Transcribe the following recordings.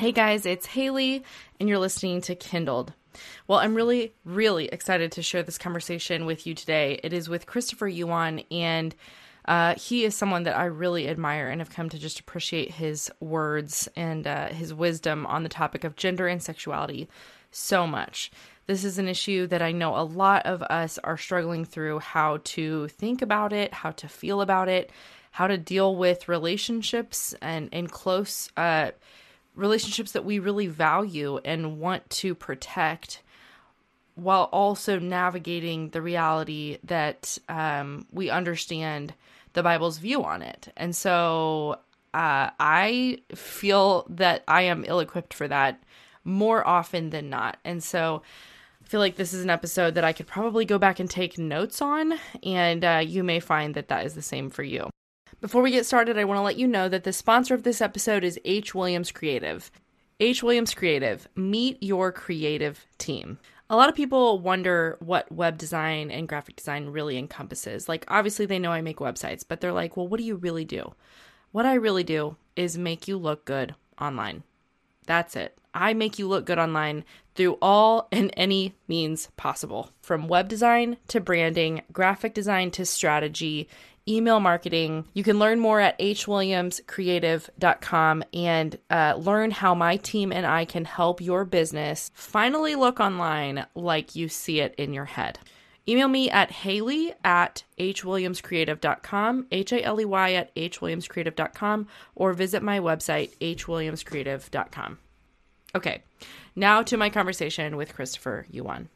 Hey guys, it's Haley, and you're listening to Kindled. Well, I'm really, really excited to share this conversation with you today. It is with Christopher Yuan, and uh, he is someone that I really admire and have come to just appreciate his words and uh, his wisdom on the topic of gender and sexuality so much. This is an issue that I know a lot of us are struggling through how to think about it, how to feel about it, how to deal with relationships and, and close uh, relationships that we really value and want to protect while also navigating the reality that um, we understand the Bible's view on it. And so uh, I feel that I am ill equipped for that more often than not. And so I feel like this is an episode that I could probably go back and take notes on, and uh, you may find that that is the same for you. Before we get started, I want to let you know that the sponsor of this episode is H. Williams Creative. H. Williams Creative, meet your creative team. A lot of people wonder what web design and graphic design really encompasses. Like, obviously, they know I make websites, but they're like, well, what do you really do? What I really do is make you look good online. That's it. I make you look good online through all and any means possible from web design to branding, graphic design to strategy, email marketing. You can learn more at hwilliamscreative.com and uh, learn how my team and I can help your business finally look online like you see it in your head. Email me at haley at hwilliamscreative.com, H A L E Y at hwilliamscreative.com, or visit my website, hwilliamscreative.com. Okay, now to my conversation with Christopher Yuan.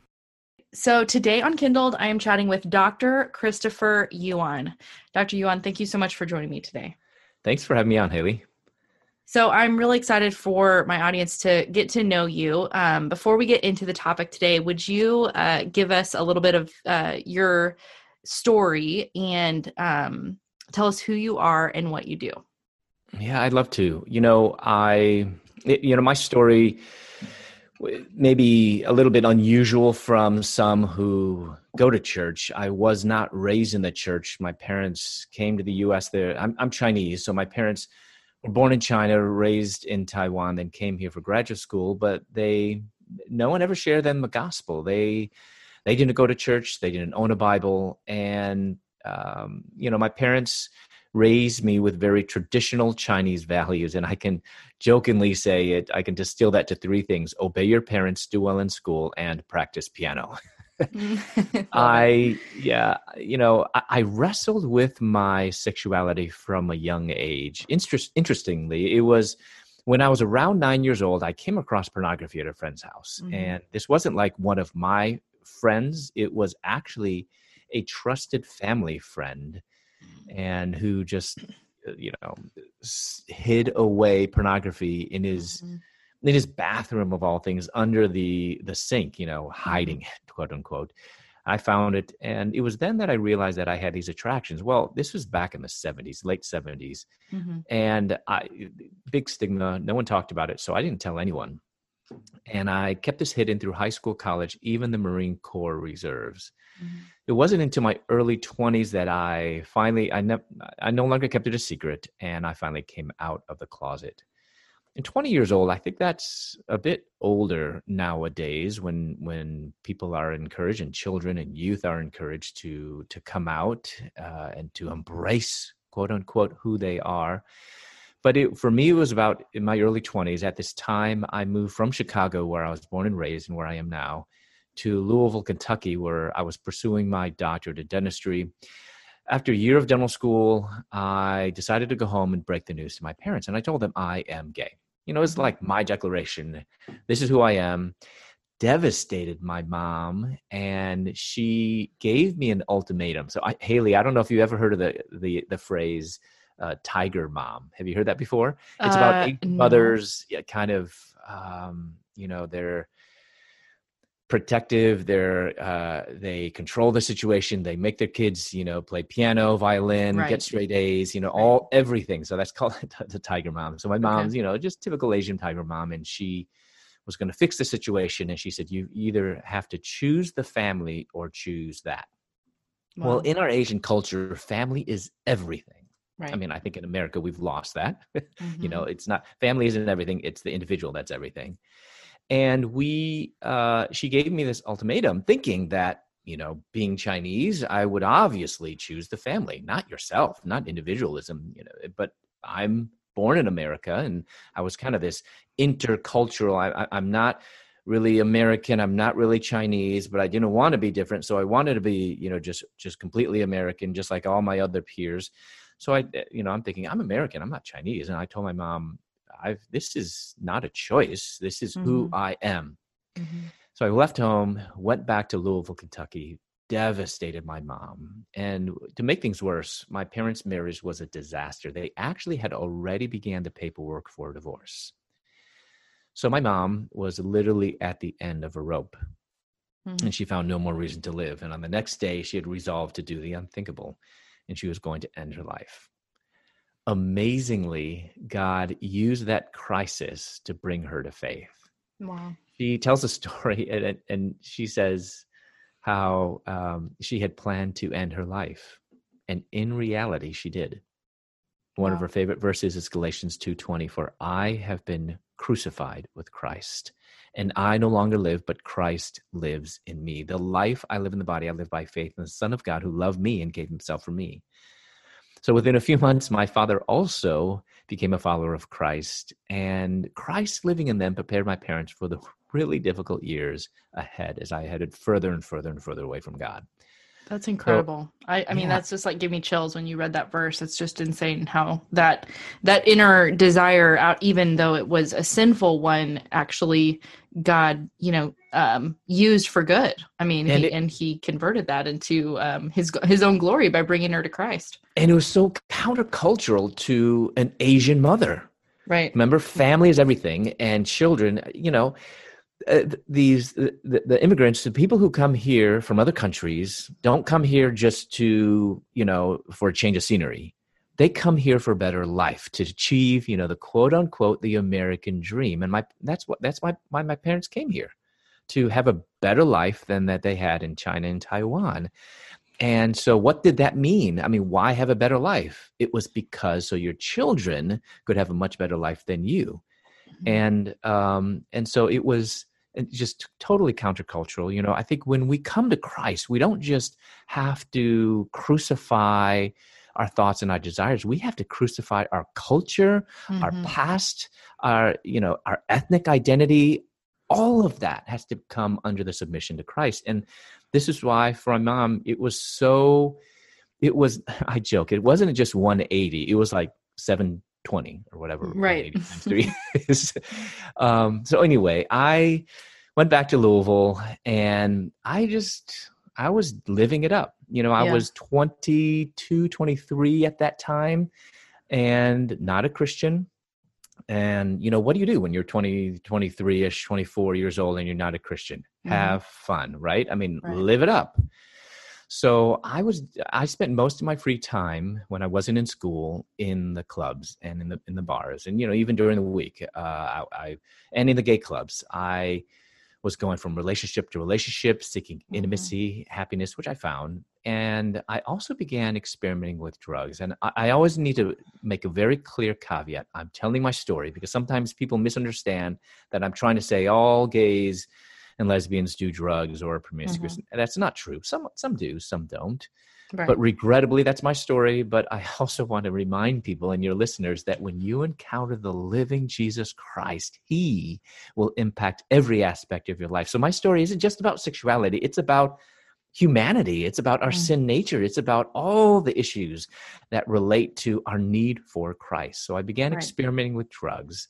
So today on Kindled, I am chatting with Dr. Christopher Yuan. Dr. Yuan, thank you so much for joining me today. Thanks for having me on, Haley. So I'm really excited for my audience to get to know you. Um, before we get into the topic today, would you uh, give us a little bit of uh, your story and um, tell us who you are and what you do? Yeah, I'd love to. You know, I, you know, my story maybe a little bit unusual from some who go to church. I was not raised in the church. My parents came to the U.S. There, I'm, I'm Chinese, so my parents were born in China, raised in Taiwan, then came here for graduate school. But they, no one ever shared them the gospel. They, they didn't go to church. They didn't own a Bible, and um, you know, my parents raised me with very traditional Chinese values. And I can jokingly say it, I can distill that to three things obey your parents, do well in school, and practice piano. I, yeah, you know, I, I, wrestled with my sexuality from a young age. Interest, interestingly, it was when I was around nine years old, I came across pornography at a friend's house. Mm-hmm. And this wasn't like one of my friends, it was actually a trusted family friend and who just uh, you know hid away pornography in his mm-hmm. in his bathroom of all things under the the sink you know hiding mm-hmm. it quote unquote i found it and it was then that i realized that i had these attractions well this was back in the 70s late 70s mm-hmm. and i big stigma no one talked about it so i didn't tell anyone and i kept this hidden through high school college even the marine corps reserves Mm-hmm. It wasn't until my early 20s that I finally I ne- I no longer kept it a secret and I finally came out of the closet. And 20 years old, I think that's a bit older nowadays when when people are encouraged and children and youth are encouraged to to come out uh, and to embrace quote unquote who they are but it, for me it was about in my early 20s at this time i moved from chicago where i was born and raised and where i am now to Louisville, Kentucky, where I was pursuing my doctorate in dentistry. After a year of dental school, I decided to go home and break the news to my parents. And I told them I am gay. You know, it's like my declaration. This is who I am. Devastated my mom, and she gave me an ultimatum. So, I, Haley, I don't know if you ever heard of the the the phrase uh, "tiger mom." Have you heard that before? It's about uh, no. mothers, yeah, kind of, um, you know, they're protective they're uh, they control the situation they make their kids you know play piano violin right. get straight a's you know all everything so that's called the tiger mom so my mom's okay. you know just typical asian tiger mom and she was going to fix the situation and she said you either have to choose the family or choose that wow. well in our asian culture family is everything Right. I mean, I think in America we've lost that. Mm-hmm. you know, mm-hmm. it's not family isn't everything; it's the individual that's everything. And we, uh, she gave me this ultimatum, thinking that you know, being Chinese, I would obviously choose the family, not yourself, not individualism. You know, but I'm born in America, and I was kind of this intercultural. I, I'm not really American. I'm not really Chinese, but I didn't want to be different. So I wanted to be, you know, just just completely American, just like all my other peers. So I, you know, I'm thinking I'm American. I'm not Chinese. And I told my mom, I've this is not a choice. This is mm-hmm. who I am. Mm-hmm. So I left home, went back to Louisville, Kentucky, devastated my mom. And to make things worse, my parents' marriage was a disaster. They actually had already began the paperwork for a divorce. So my mom was literally at the end of a rope. Mm-hmm. And she found no more reason to live. And on the next day, she had resolved to do the unthinkable, and she was going to end her life. Amazingly, God used that crisis to bring her to faith. Wow. She tells a story, and, and she says how um, she had planned to end her life. And in reality, she did. One wow. of her favorite verses is Galatians 2:20 for I have been crucified with Christ and I no longer live but Christ lives in me. The life I live in the body I live by faith in the Son of God who loved me and gave himself for me. So within a few months my father also became a follower of Christ and Christ living in them prepared my parents for the really difficult years ahead as I headed further and further and further away from God. That's incredible. So, I, I mean, yeah. that's just like give me chills when you read that verse. It's just insane how that that inner desire, out even though it was a sinful one, actually God, you know, um, used for good. I mean, and, he, it, and he converted that into um, his his own glory by bringing her to Christ. And it was so countercultural to an Asian mother. Right. Remember, family is everything, and children. You know, uh, these the, the, immigrants the people who come here from other countries don't come here just to you know for a change of scenery. They come here for a better life to achieve you know the quote unquote the american dream. And my that's what that's why, why my parents came here to have a better life than that they had in china and taiwan. And so what did that mean? I mean why have a better life? It was because so your children could have a much better life than you mm-hmm. and um and so it was just totally countercultural. You know, I think when we come to Christ, we don't just have to crucify our thoughts and our desires. We have to crucify our culture, mm-hmm. our past, our, you know, our ethnic identity. All of that has to come under the submission to Christ. And this is why for my mom, it was so, it was, I joke, it wasn't just 180, it was like seven 20 or whatever right. three is. Um, so anyway i went back to louisville and i just i was living it up. You know i yeah. was 22 23 at that time and not a christian. And you know what do you do when you're 20 23ish 24 years old and you're not a christian? Mm-hmm. have fun right? I mean right. live it up so I was I spent most of my free time when I wasn't in school in the clubs and in the in the bars, and you know even during the week, uh, I, I and in the gay clubs, I was going from relationship to relationship, seeking mm-hmm. intimacy, happiness, which I found. And I also began experimenting with drugs. And I, I, always need to make a very clear caveat. I'm telling my story because sometimes people misunderstand that I'm trying to say all gays and lesbians do drugs or promiscuous. Mm-hmm. That's not true. Some some do, some don't. Right. But regrettably, that's my story. But I also want to remind people and your listeners that when you encounter the living Jesus Christ, He will impact every aspect of your life. So my story isn't just about sexuality, it's about humanity. It's about our mm. sin nature. It's about all the issues that relate to our need for Christ. So I began right. experimenting with drugs.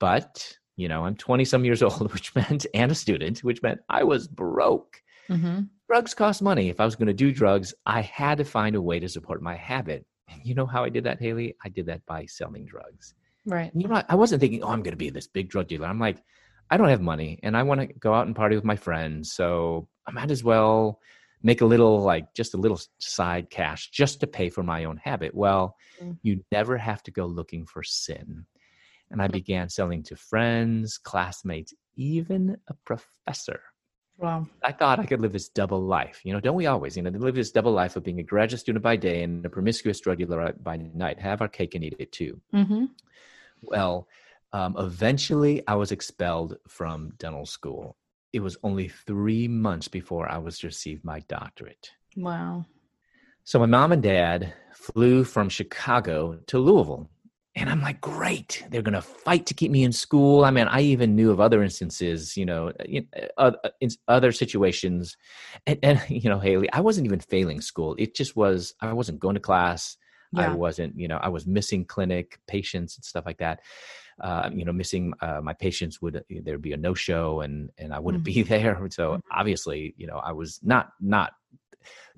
But you know i'm 20 some years old which meant and a student which meant i was broke. Mm-hmm. drugs cost money. If i was going to do drugs i had to find a way to support my habit. And you know how i did that haley? I did that by selling drugs. Right. You know i wasn't thinking oh i'm going to be this big drug dealer. I'm like i don't have money and i want to go out and party with my friends so i might as well make a little like just a little side cash just to pay for my own habit. Well mm-hmm. you never have to go looking for sin and I began selling to friends, classmates, even a professor. Wow. I thought I could live this double life. You know, don't we always, you know, live this double life of being a graduate student by day and a promiscuous drug dealer by night, have our cake and eat it too. Mm-hmm. Well, um, eventually I was expelled from dental school. It was only three months before I was to receive my doctorate. Wow. So my mom and dad flew from Chicago to Louisville and I'm like, great, they're going to fight to keep me in school. I mean, I even knew of other instances, you know, in, uh, other situations. And, and, you know, Haley, I wasn't even failing school. It just was, I wasn't going to class. Yeah. I wasn't, you know, I was missing clinic patients and stuff like that. Uh, you know, missing uh, my patients would there'd be a no show and and I wouldn't mm-hmm. be there. So mm-hmm. obviously, you know, I was not not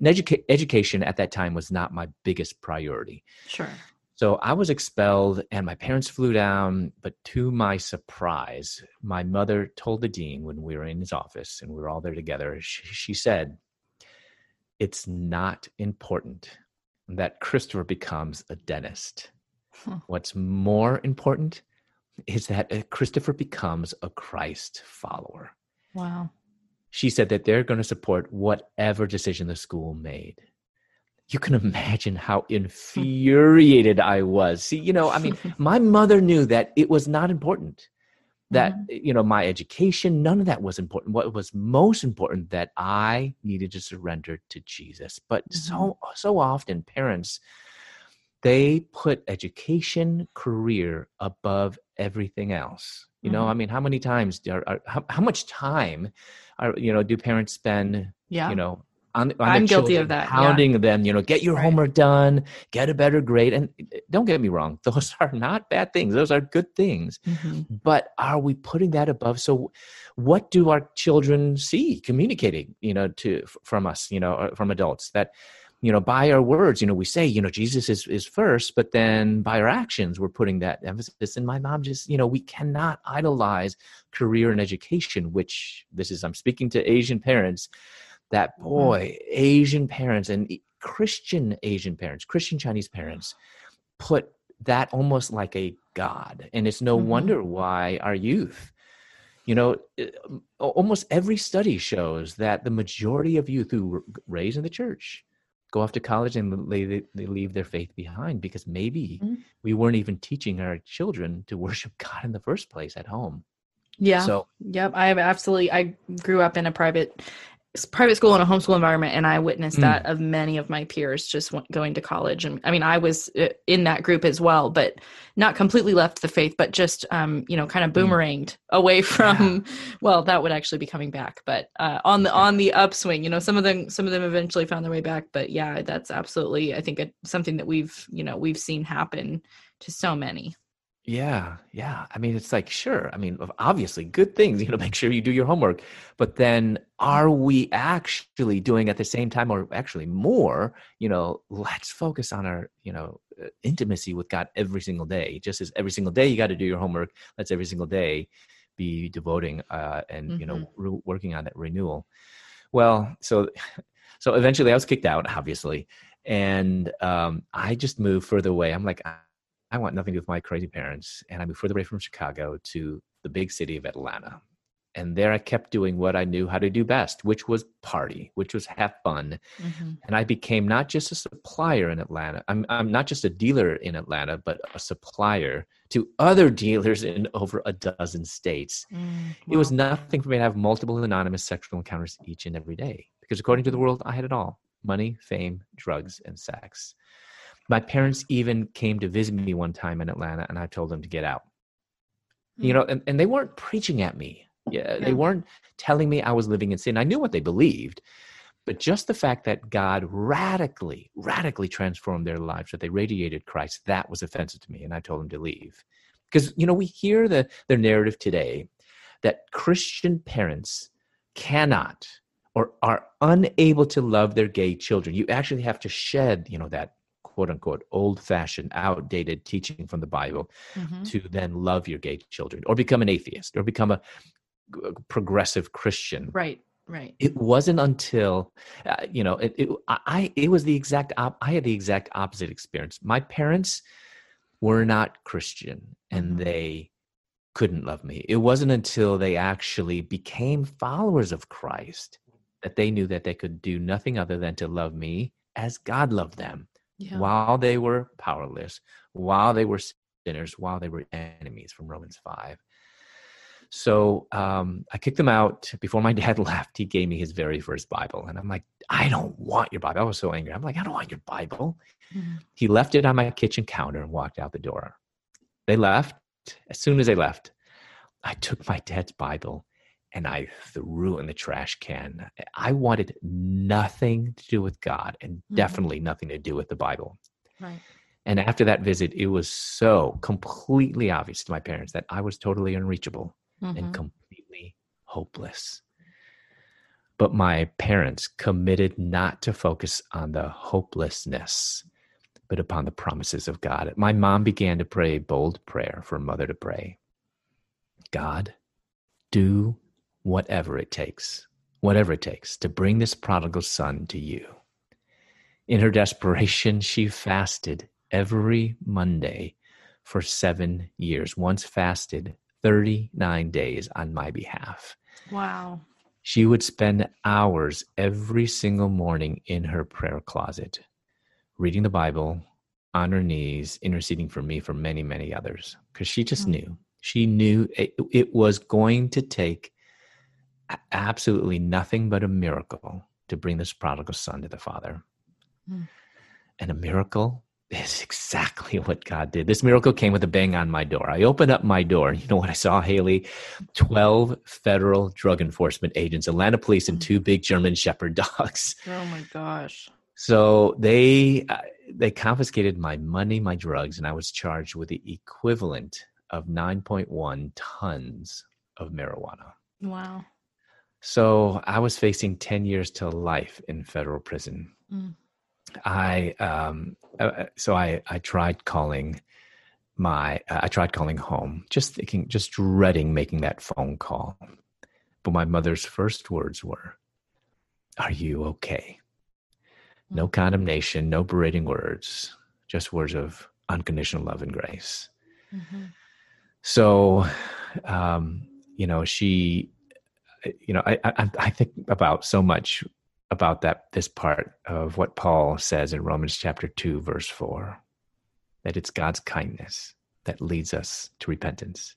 educa- education at that time was not my biggest priority. Sure. So I was expelled and my parents flew down, but to my surprise, my mother told the dean when we were in his office and we were all there together, she, she said, It's not important that Christopher becomes a dentist. Huh. What's more important is that uh, Christopher becomes a Christ follower. Wow. She said that they're going to support whatever decision the school made you can imagine how infuriated I was. See, you know, I mean, my mother knew that it was not important that mm-hmm. you know my education none of that was important what was most important that i needed to surrender to jesus but mm-hmm. so so often parents they put education career above everything else you mm-hmm. know i mean how many times are, are how, how much time are you know do parents spend yeah you know on, on I'm guilty of that. Hounding yeah. them, you know, get your right. homework done, get a better grade. And eh, don't get me wrong, those are not bad things. Those are good things. Mm-hmm. But are we putting that above? So, what do our children see communicating, you know, to from us, you know, uh, from adults that you know by our words you know we say you know jesus is, is first but then by our actions we're putting that emphasis and my mom just you know we cannot idolize career and education which this is i'm speaking to asian parents that mm-hmm. boy, Asian parents and Christian Asian parents, Christian Chinese parents put that almost like a god. And it's no mm-hmm. wonder why our youth, you know, almost every study shows that the majority of youth who raised in the church go off to college and they, they leave their faith behind because maybe mm-hmm. we weren't even teaching our children to worship God in the first place at home. Yeah. So, yep. I have absolutely, I grew up in a private private school and a homeschool environment and i witnessed mm. that of many of my peers just going to college and i mean i was uh, in that group as well but not completely left the faith but just um, you know kind of mm. boomeranged mm. away from yeah. well that would actually be coming back but uh, on the on the upswing you know some of them some of them eventually found their way back but yeah that's absolutely i think something that we've you know we've seen happen to so many yeah, yeah. I mean, it's like, sure. I mean, obviously, good things, you know, make sure you do your homework. But then are we actually doing at the same time, or actually more, you know, let's focus on our, you know, uh, intimacy with God every single day. Just as every single day you got to do your homework, let's every single day be devoting uh, and, mm-hmm. you know, mm-hmm. re- working on that renewal. Well, so, so eventually I was kicked out, obviously. And um, I just moved further away. I'm like, I want nothing to do with my crazy parents. And I moved further away from Chicago to the big city of Atlanta. And there I kept doing what I knew how to do best, which was party, which was have fun. Mm-hmm. And I became not just a supplier in Atlanta. I'm, I'm not just a dealer in Atlanta, but a supplier to other dealers in over a dozen states. Mm, wow. It was nothing for me to have multiple anonymous sexual encounters each and every day. Because according to the world, I had it all money, fame, drugs, and sex. My parents even came to visit me one time in Atlanta, and I told them to get out. You know, hmm. and, and they weren't preaching at me. Yeah, they weren't telling me I was living in sin. I knew what they believed, but just the fact that God radically, radically transformed their lives, that they radiated Christ, that was offensive to me, and I told them to leave. Because you know, we hear the their narrative today that Christian parents cannot or are unable to love their gay children. You actually have to shed, you know, that quote unquote old fashioned, outdated teaching from the Bible mm-hmm. to then love your gay children or become an atheist or become a progressive Christian. Right. Right. It wasn't until, uh, you know, it, it, I, it was the exact, op- I had the exact opposite experience. My parents were not Christian and mm-hmm. they couldn't love me. It wasn't until they actually became followers of Christ that they knew that they could do nothing other than to love me as God loved them yeah. while they were powerless, while they were sinners, while they were enemies from Romans 5. So um, I kicked them out before my dad left. He gave me his very first Bible. And I'm like, I don't want your Bible. I was so angry. I'm like, I don't want your Bible. Mm-hmm. He left it on my kitchen counter and walked out the door. They left. As soon as they left, I took my dad's Bible and I threw it in the trash can. I wanted nothing to do with God and mm-hmm. definitely nothing to do with the Bible. Right. And after that visit, it was so completely obvious to my parents that I was totally unreachable mm-hmm. and completely hopeless. But my parents committed not to focus on the hopelessness, but upon the promises of God. My mom began to pray a bold prayer for a mother to pray God, do whatever it takes, whatever it takes to bring this prodigal son to you. In her desperation, she fasted every Monday for seven years, once fasted 39 days on my behalf. Wow. She would spend hours every single morning in her prayer closet, reading the Bible on her knees, interceding for me, for many, many others, because she just mm. knew. She knew it, it was going to take absolutely nothing but a miracle to bring this prodigal son to the Father. Mm. And a miracle is exactly what God did. This miracle came with a bang on my door. I opened up my door. You know what I saw, Haley? 12 federal drug enforcement agents, Atlanta police, and two big German Shepherd dogs. Oh my gosh. So they uh, they confiscated my money, my drugs, and I was charged with the equivalent of 9.1 tons of marijuana. Wow. So I was facing 10 years to life in federal prison. Mm. I um, uh, uh, so I I tried calling my uh, I tried calling home, just thinking, just dreading making that phone call. But my mother's first words were, "Are you okay?" No mm. condemnation, no berating words, just words of unconditional love and grace. Mm-hmm. So, um, you know, she, you know, I, I I think about so much about that this part of what Paul says in Romans chapter 2 verse 4 that it's God's kindness that leads us to repentance.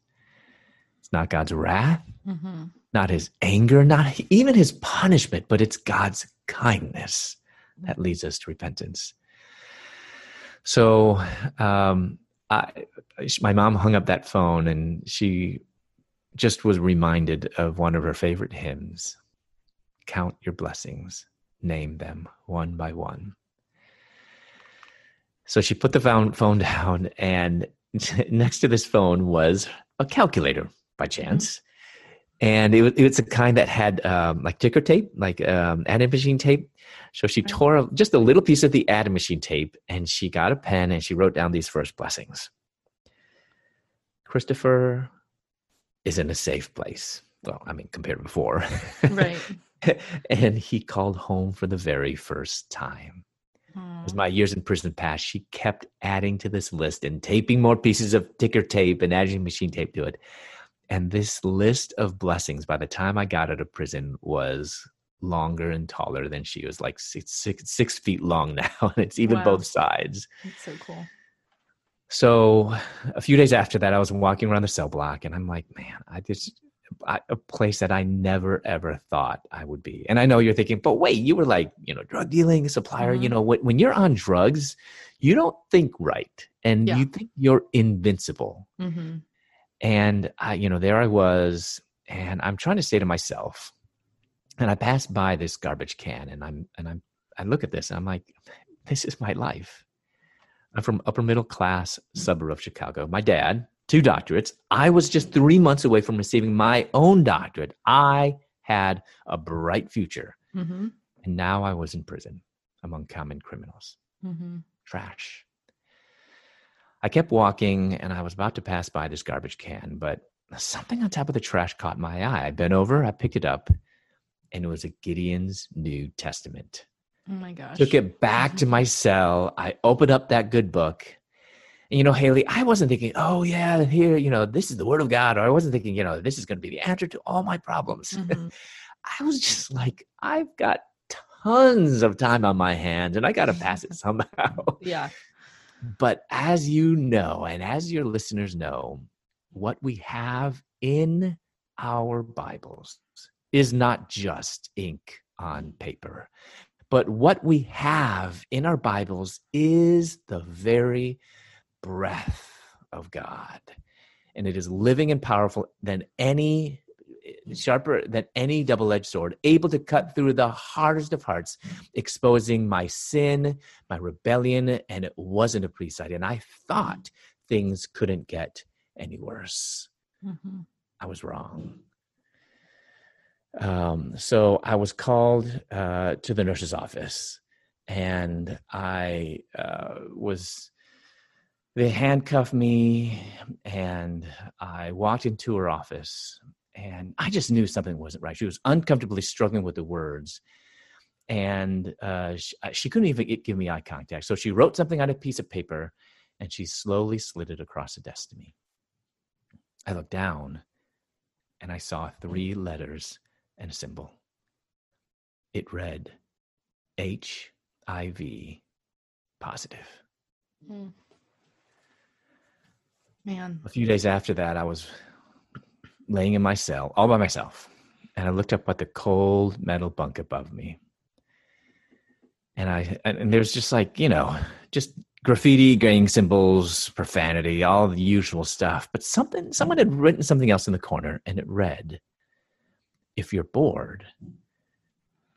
It's not God's wrath, mm-hmm. not his anger, not even his punishment, but it's God's kindness that leads us to repentance. So, um, I, my mom hung up that phone and she just was reminded of one of her favorite hymns count your blessings, name them one by one. So she put the phone down, and next to this phone was a calculator by mm-hmm. chance. And it was, it was a kind that had um, like ticker tape, like um, adding machine tape. So she tore just a little piece of the adding machine tape and she got a pen and she wrote down these first blessings. Christopher is in a safe place. Well, I mean, compared to before. Right. and he called home for the very first time. As my years in prison passed, she kept adding to this list and taping more pieces of ticker tape and adding machine tape to it. And this list of blessings, by the time I got out of prison, was longer and taller than she was, like six, six, six feet long now. And it's even wow. both sides. That's so cool. So a few days after that, I was walking around the cell block and I'm like, man, I just a place that I never ever thought I would be. And I know you're thinking, but wait, you were like, you know, drug dealing supplier. Mm-hmm. You know, when, when you're on drugs, you don't think right, and yeah. you think you're invincible. Mm-hmm. And I, you know, there I was, and I'm trying to say to myself, and I pass by this garbage can, and I'm, and I'm, I look at this, and I'm like, this is my life. I'm from upper middle class suburb of Chicago. My dad, two doctorates. I was just three months away from receiving my own doctorate. I had a bright future. Mm-hmm. And now I was in prison among common criminals. Mm-hmm. Trash. I kept walking and I was about to pass by this garbage can, but something on top of the trash caught my eye. I bent over, I picked it up, and it was a Gideon's New Testament. Oh my gosh. Took it back to my cell. I opened up that good book And, you know, Haley, I wasn't thinking, oh, yeah, here, you know, this is the word of God. Or I wasn't thinking, you know, this is going to be the answer to all my problems. Mm-hmm. I was just like, I've got tons of time on my hands and I got to pass it somehow. Yeah. But as you know, and as your listeners know, what we have in our Bibles is not just ink on paper, but what we have in our Bibles is the very breath of God. And it is living and powerful than any sharper than any double-edged sword able to cut through the hardest of hearts exposing my sin my rebellion and it wasn't a pre-sight and i thought things couldn't get any worse mm-hmm. i was wrong um, so i was called uh, to the nurse's office and i uh, was they handcuffed me and i walked into her office and I just knew something wasn't right. She was uncomfortably struggling with the words, and uh, she, she, couldn't even give me eye contact. So she wrote something on a piece of paper, and she slowly slid it across the desk to me. I looked down, and I saw three letters and a symbol. It read HIV positive. Mm. Man. A few days after that, I was laying in my cell all by myself. And I looked up at the cold metal bunk above me. And I and there's just like, you know, just graffiti, gang symbols, profanity, all the usual stuff. But something someone had written something else in the corner and it read, if you're bored,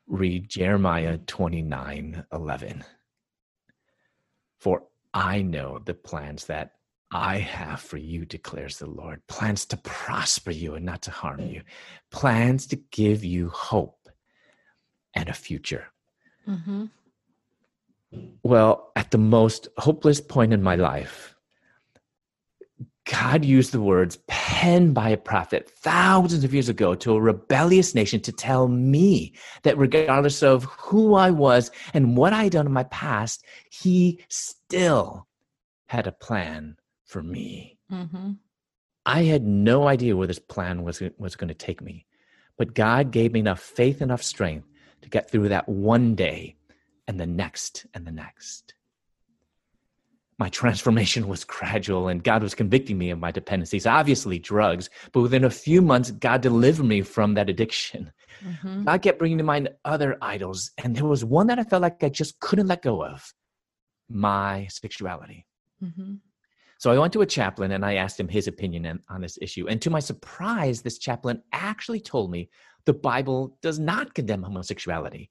read Jeremiah 29 11. For I know the plans that I have for you, declares the Lord plans to prosper you and not to harm you, plans to give you hope and a future. Mm-hmm. Well, at the most hopeless point in my life, God used the words penned by a prophet thousands of years ago to a rebellious nation to tell me that regardless of who I was and what I had done in my past, He still had a plan for me. Mm-hmm. I had no idea where this plan was, was going to take me, but God gave me enough faith, enough strength to get through that one day and the next and the next. My transformation was gradual, and God was convicting me of my dependencies, obviously drugs, but within a few months, God delivered me from that addiction. Mm-hmm. God kept bringing to mind other idols, and there was one that I felt like I just couldn't let go of my sexuality. Mm-hmm. So I went to a chaplain and I asked him his opinion on this issue. And to my surprise, this chaplain actually told me the Bible does not condemn homosexuality.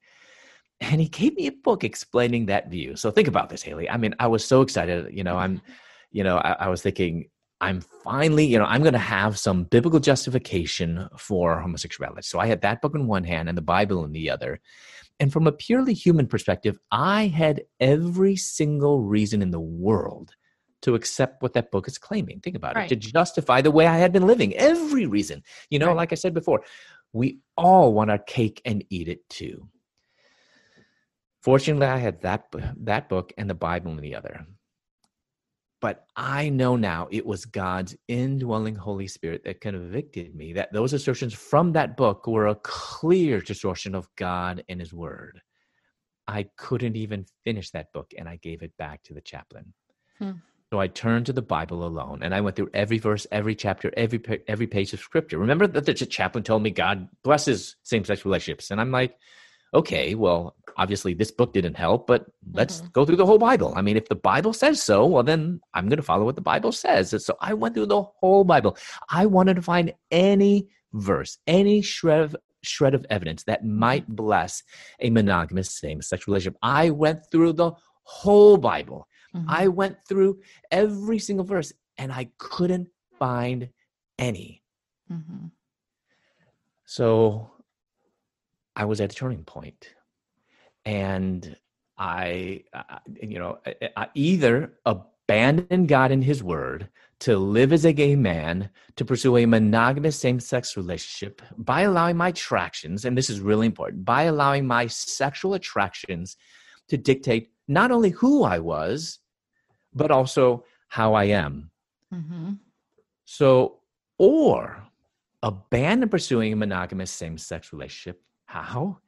And he gave me a book explaining that view. So think about this, Haley. I mean, I was so excited. You know, I'm, mm-hmm. you know, I, I was thinking, I'm finally, you know, I'm going to have some biblical justification for homosexuality. So I had that book in one hand and the Bible in the other. And from a purely human perspective, I had every single reason in the world to accept what that book is claiming. Think about right. it. To justify the way I had been living. Every reason. You know, right. like I said before, we all want our cake and eat it too. Fortunately, I had that that book and the Bible in the other. But I know now it was God's indwelling Holy Spirit that convicted me that those assertions from that book were a clear distortion of God and His Word. I couldn't even finish that book, and I gave it back to the chaplain. Hmm. So I turned to the Bible alone and I went through every verse, every chapter, every every page of scripture. Remember that the chaplain told me God blesses same-sex relationships and I'm like, okay, well, obviously this book didn't help, but let's mm-hmm. go through the whole Bible. I mean, if the Bible says so, well then I'm going to follow what the Bible says. And so I went through the whole Bible. I wanted to find any verse, any shred of shred of evidence that might mm-hmm. bless a monogamous same-sex relationship. I went through the whole Bible Mm-hmm. I went through every single verse and I couldn't find any. Mm-hmm. So I was at a turning point, and I, I you know, I, I either abandon God and His Word to live as a gay man, to pursue a monogamous same sex relationship by allowing my attractions, and this is really important, by allowing my sexual attractions to dictate not only who I was, but also how I am. Mm-hmm. So, or abandon pursuing a monogamous same sex relationship. How?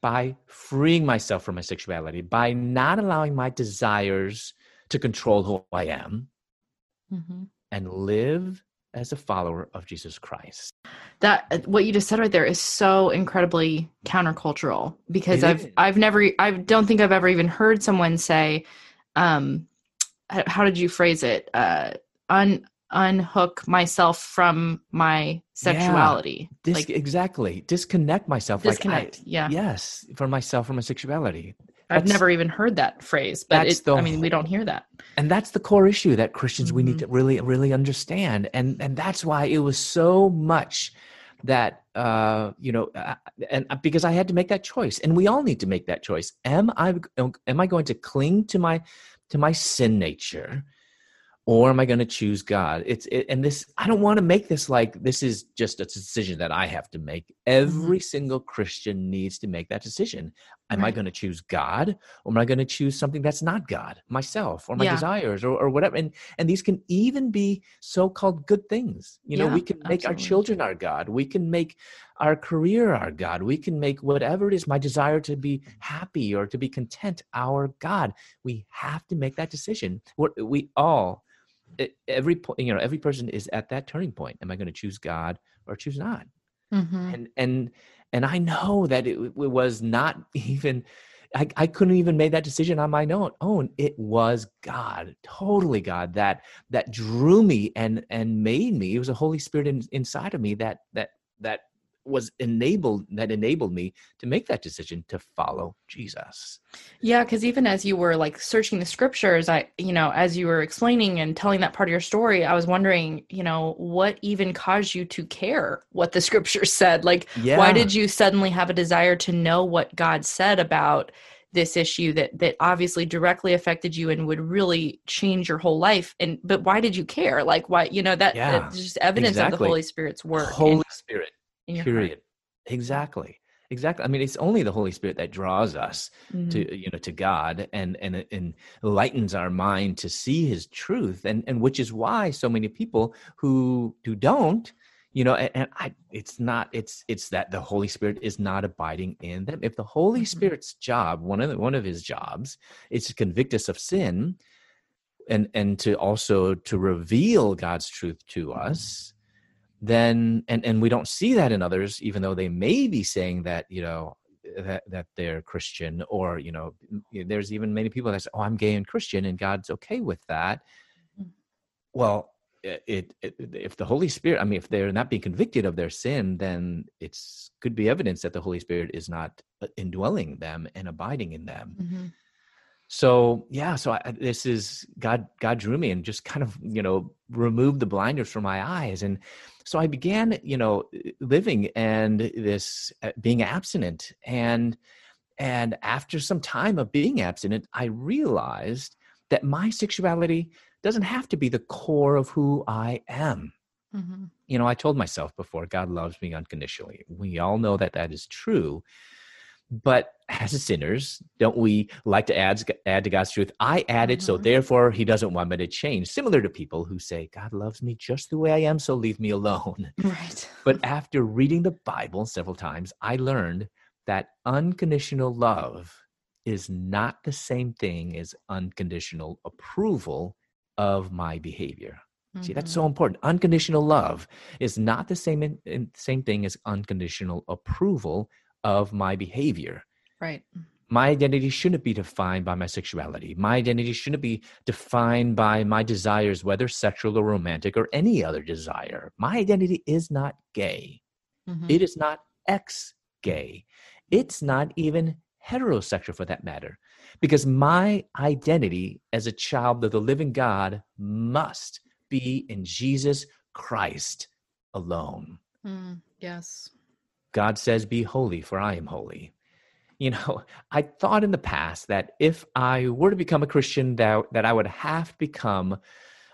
By freeing myself from my sexuality, by not allowing my desires to control who I am, mm-hmm. and live as a follower of Jesus Christ. That what you just said right there is so incredibly countercultural because it I've is. I've never I don't think I've ever even heard someone say um how did you phrase it? Uh un unhook myself from my sexuality. Yeah, dis- like exactly. Disconnect myself. Disconnect. Like I, yeah. Yes, from myself from my sexuality. I've never even heard that phrase, but it, the, I mean, we don't hear that. And that's the core issue that Christians mm-hmm. we need mm-hmm. to really, really understand. And and that's why it was so much that uh, you know, uh, and uh, because I had to make that choice, and we all need to make that choice. Am I am I going to cling to my to my sin nature? Or am i going to choose god? It's it, and this i don't want to make this like this is just a decision that i have to make. Mm-hmm. every single christian needs to make that decision. Am right. i going to choose god or am i going to choose something that's not god myself or my yeah. desires or, or whatever? And and these can even be so-called good things. You know yeah, we can make absolutely. our children our god. We can make our career our god. We can make whatever it is my desire to be happy or to be content our god. We have to make that decision. We're, we all every point you know every person is at that turning point am i going to choose god or choose not mm-hmm. and and and i know that it, it was not even I, I couldn't even make that decision on my own. It was God, totally God, that that drew me and and made me. It was a Holy Spirit in, inside of me that that that was enabled that enabled me to make that decision to follow Jesus. Yeah, because even as you were like searching the scriptures, I you know, as you were explaining and telling that part of your story, I was wondering, you know, what even caused you to care what the scriptures said? Like yeah. why did you suddenly have a desire to know what God said about this issue that that obviously directly affected you and would really change your whole life and but why did you care like why you know that, yeah, that's just evidence exactly. of the holy spirit's work holy and, spirit period exactly exactly i mean it's only the holy spirit that draws us mm-hmm. to you know to god and and and enlightens our mind to see his truth and and which is why so many people who who don't you know and, and i it's not it's it's that the holy spirit is not abiding in them if the holy mm-hmm. spirit's job one of the, one of his jobs is to convict us of sin and and to also to reveal god's truth to mm-hmm. us then and and we don't see that in others even though they may be saying that you know that that they're christian or you know there's even many people that say oh i'm gay and christian and god's okay with that. Mm. well it, it, if the holy spirit i mean if they're not being convicted of their sin then it's could be evidence that the holy spirit is not uh, indwelling them and abiding in them. Mm-hmm. So yeah so I, this is god god drew me and just kind of you know removed the blinders from my eyes. And so i began you know living and this uh, being abstinent and and after some time of being abstinent i realized that my sexuality doesn't have to be the core of who i am mm-hmm. you know i told myself before god loves me unconditionally we all know that that is true but as sinners, don't we like to add, add to God's truth? I added, mm-hmm. so therefore he doesn't want me to change. Similar to people who say, God loves me just the way I am, so leave me alone. Right. But after reading the Bible several times, I learned that unconditional love is not the same thing as unconditional approval of my behavior. See, that's so mm-hmm. important. Unconditional love is not the same in, in, same thing as unconditional approval of my behavior. Right. My identity shouldn't be defined by my sexuality. My identity shouldn't be defined by my desires, whether sexual or romantic or any other desire. My identity is not gay. Mm-hmm. It is not ex gay. It's not even heterosexual for that matter. Because my identity as a child of the living God must be in Jesus Christ alone. Mm, yes. God says, Be holy, for I am holy. You know, I thought in the past that if I were to become a Christian, that, that I would have to become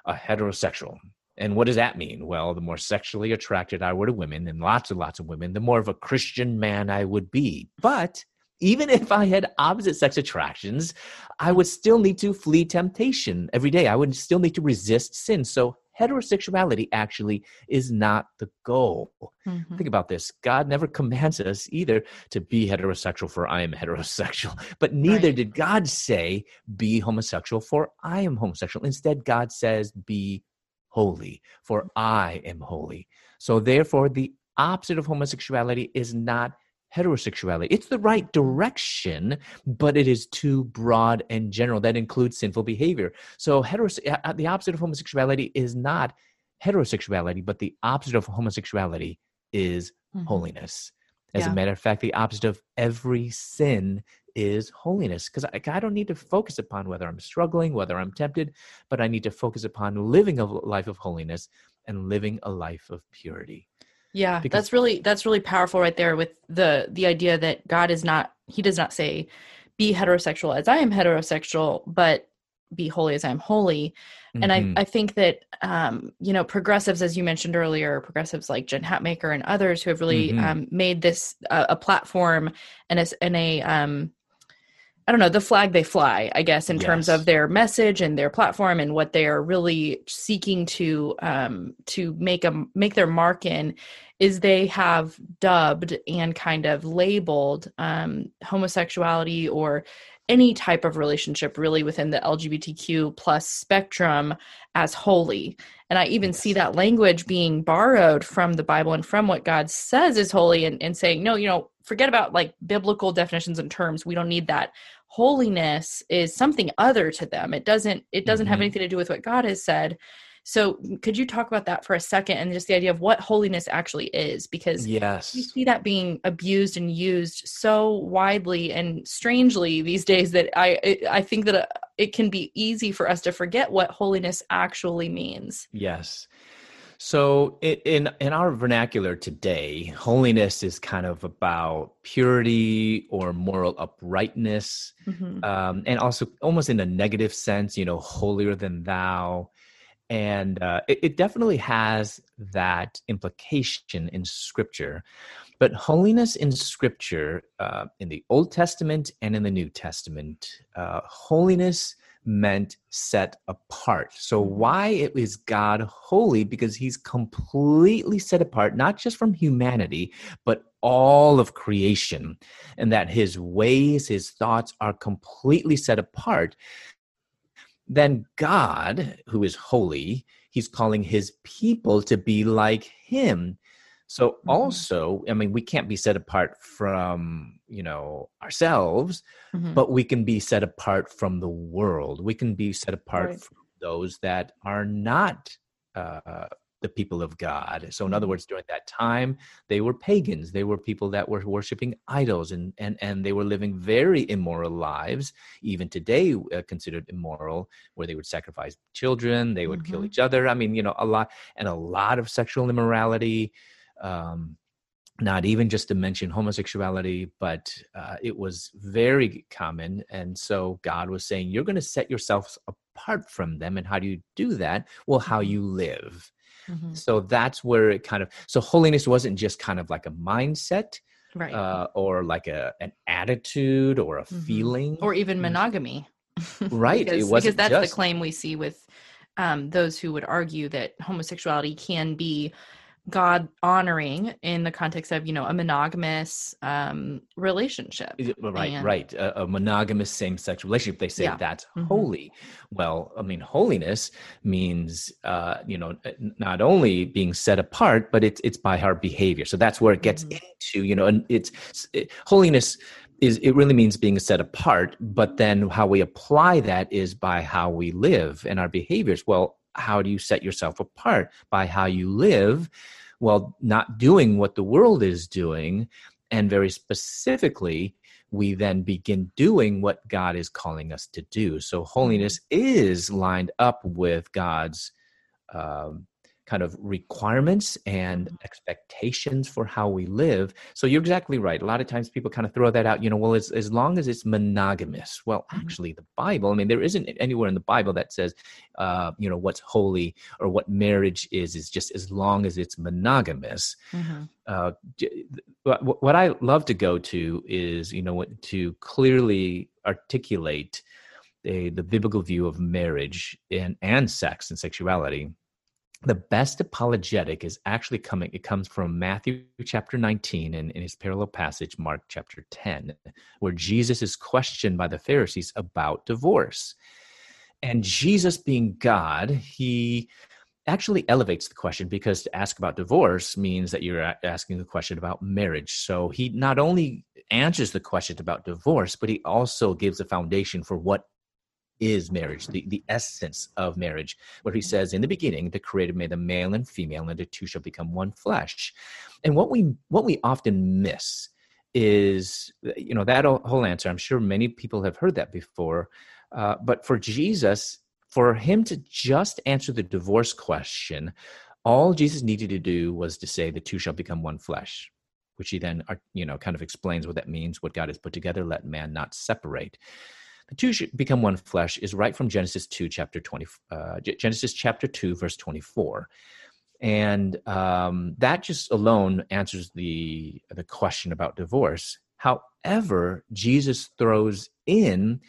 a heterosexual. And what does that mean? Well, the more sexually attracted I were to women, and lots and lots of women, the more of a Christian man I would be. But even if I had opposite sex attractions, I would still need to flee temptation every day. I would still need to resist sin. So heterosexuality actually is not the goal. Mm-hmm. Think about this God never commands us either to be heterosexual, for I am heterosexual, but neither right. did God say, be homosexual, for I am homosexual. Instead, God says, be holy, for I am holy. So, therefore, the opposite of homosexuality is not heterosexuality. It's the right direction, but it is too broad and general. That includes sinful behavior. So, heteros- uh, the opposite of homosexuality is not heterosexuality, but the opposite of homosexuality is mm-hmm. holiness. As yeah. a matter of fact, the opposite of every sin is holiness because I, I, don't need to focus upon whether I'm struggling, whether I'm tempted, but I need to focus upon living a life of holiness and living a life of purity. Yeah, because- that's really that's really powerful right there with the the idea that God is not he does not say be heterosexual as I am heterosexual, but be holy as I'm holy. Mm-hmm. And I, mm-hmm. I think that um, you know progressives, as you mentioned earlier, progressives like Jen Hatmaker and others who have really mm-hmm. um, made this uh, a platform and a, and a um, I don't know, the flag they fly, I guess, in yes. terms of their message and their platform and what they are really seeking to um, to make a make their mark in is they have dubbed and kind of labeled um, homosexuality or any type of relationship really within the lgbtq plus spectrum as holy. And i even see that language being borrowed from the bible and from what god says is holy and, and saying no you know forget about like biblical definitions and terms. We don't need that. Holiness is something other to them. It doesn't it doesn't mm-hmm. have anything to do with what god has said so could you talk about that for a second and just the idea of what holiness actually is because yes you see that being abused and used so widely and strangely these days that i i think that uh, it can be easy for us to forget what holiness actually means yes so in in our vernacular today, holiness is kind of about purity or moral uprightness, mm-hmm. um, and also almost in a negative sense, you know, holier than thou. And uh, it, it definitely has that implication in Scripture. But holiness in Scripture, uh, in the Old Testament and in the New Testament, uh, holiness meant set apart. So, why is God holy? Because he's completely set apart, not just from humanity, but all of creation, and that his ways, his thoughts are completely set apart. Then, God, who is holy, he's calling his people to be like him. So mm-hmm. also, I mean, we can't be set apart from, you know, ourselves, mm-hmm. but we can be set apart from the world. We can be set apart right. from those that are not uh, the people of God. So, in other mm-hmm. words, during that time, they were pagans. They were people that were worshiping idols, and and and they were living very immoral lives. Even today, uh, considered immoral, where they would sacrifice children, they would mm-hmm. kill each other. I mean, you know, a lot and a lot of sexual immorality um, not even just to mention homosexuality, but uh, it was very common. And so God was saying, You're going to set yourselves apart from them. And how do you do that? Well, how mm-hmm. you live. Mm-hmm. So that's where it kind of, so holiness wasn't just kind of like a mindset. Right. Uh, or like a an attitude or a mm-hmm. feeling or even monogamy right because, because that's just... the claim we see with um, those who would argue that homosexuality can be God honoring in the context of you know a monogamous um, relationship. Right, and, right. A, a, monogamous same-sex relationship. They say yeah. that's mm-hmm. holy. Well, I mean, holiness means uh, you know not only being set apart, but it's it's by our behavior. So that's where it gets mm-hmm. into you know, and it's it, holiness is it really means being set apart. But then how we apply that is by how we live and our behaviors. Well, how do you set yourself apart by how you live well not doing what the world is doing and very specifically we then begin doing what god is calling us to do so holiness mm-hmm. is lined up with god's um, kind of requirements and Mm-hmm. expectations for how we live. So you're exactly right. A lot of times people kind of throw that out, you know, well, as, as long as it's monogamous. Well, Mhm. actually, the Bible, I mean, there isn't anywhere in the Bible that says, uh, you know, what's holy or what marriage is, is just as long as it's monogamous. Mm-hmm. Uh, what what I love to go to is, you know, to clearly articulate the, the biblical view of marriage and, and sex and sexuality the best apologetic is actually coming it comes from matthew chapter 19 and in his parallel passage mark chapter 10 where jesus is questioned by the pharisees about divorce. And jesus being god he actually elevates the question because to ask about divorce means that you're asking a question about marriage. So he not only answers the question about divorce but he also gives a foundation for what is marriage, the, the essence of marriage, where he says, In the beginning, the creator made the male and female, and the two shall become one flesh. And what we what we often miss is, you know, that whole answer. I'm sure many people have heard that before. Uh, but for Jesus, for him to just answer the divorce question, all Jesus needed to do was to say, The two shall become one flesh. Which he then, uh, you know, kind of explains what that means. What God has put together, let man not separate the two should become one flesh is right from genesis 2 chapter 20 uh, genesis chapter 2 verse 24 and um, that just alone answers the the question about divorce. However jesus throws in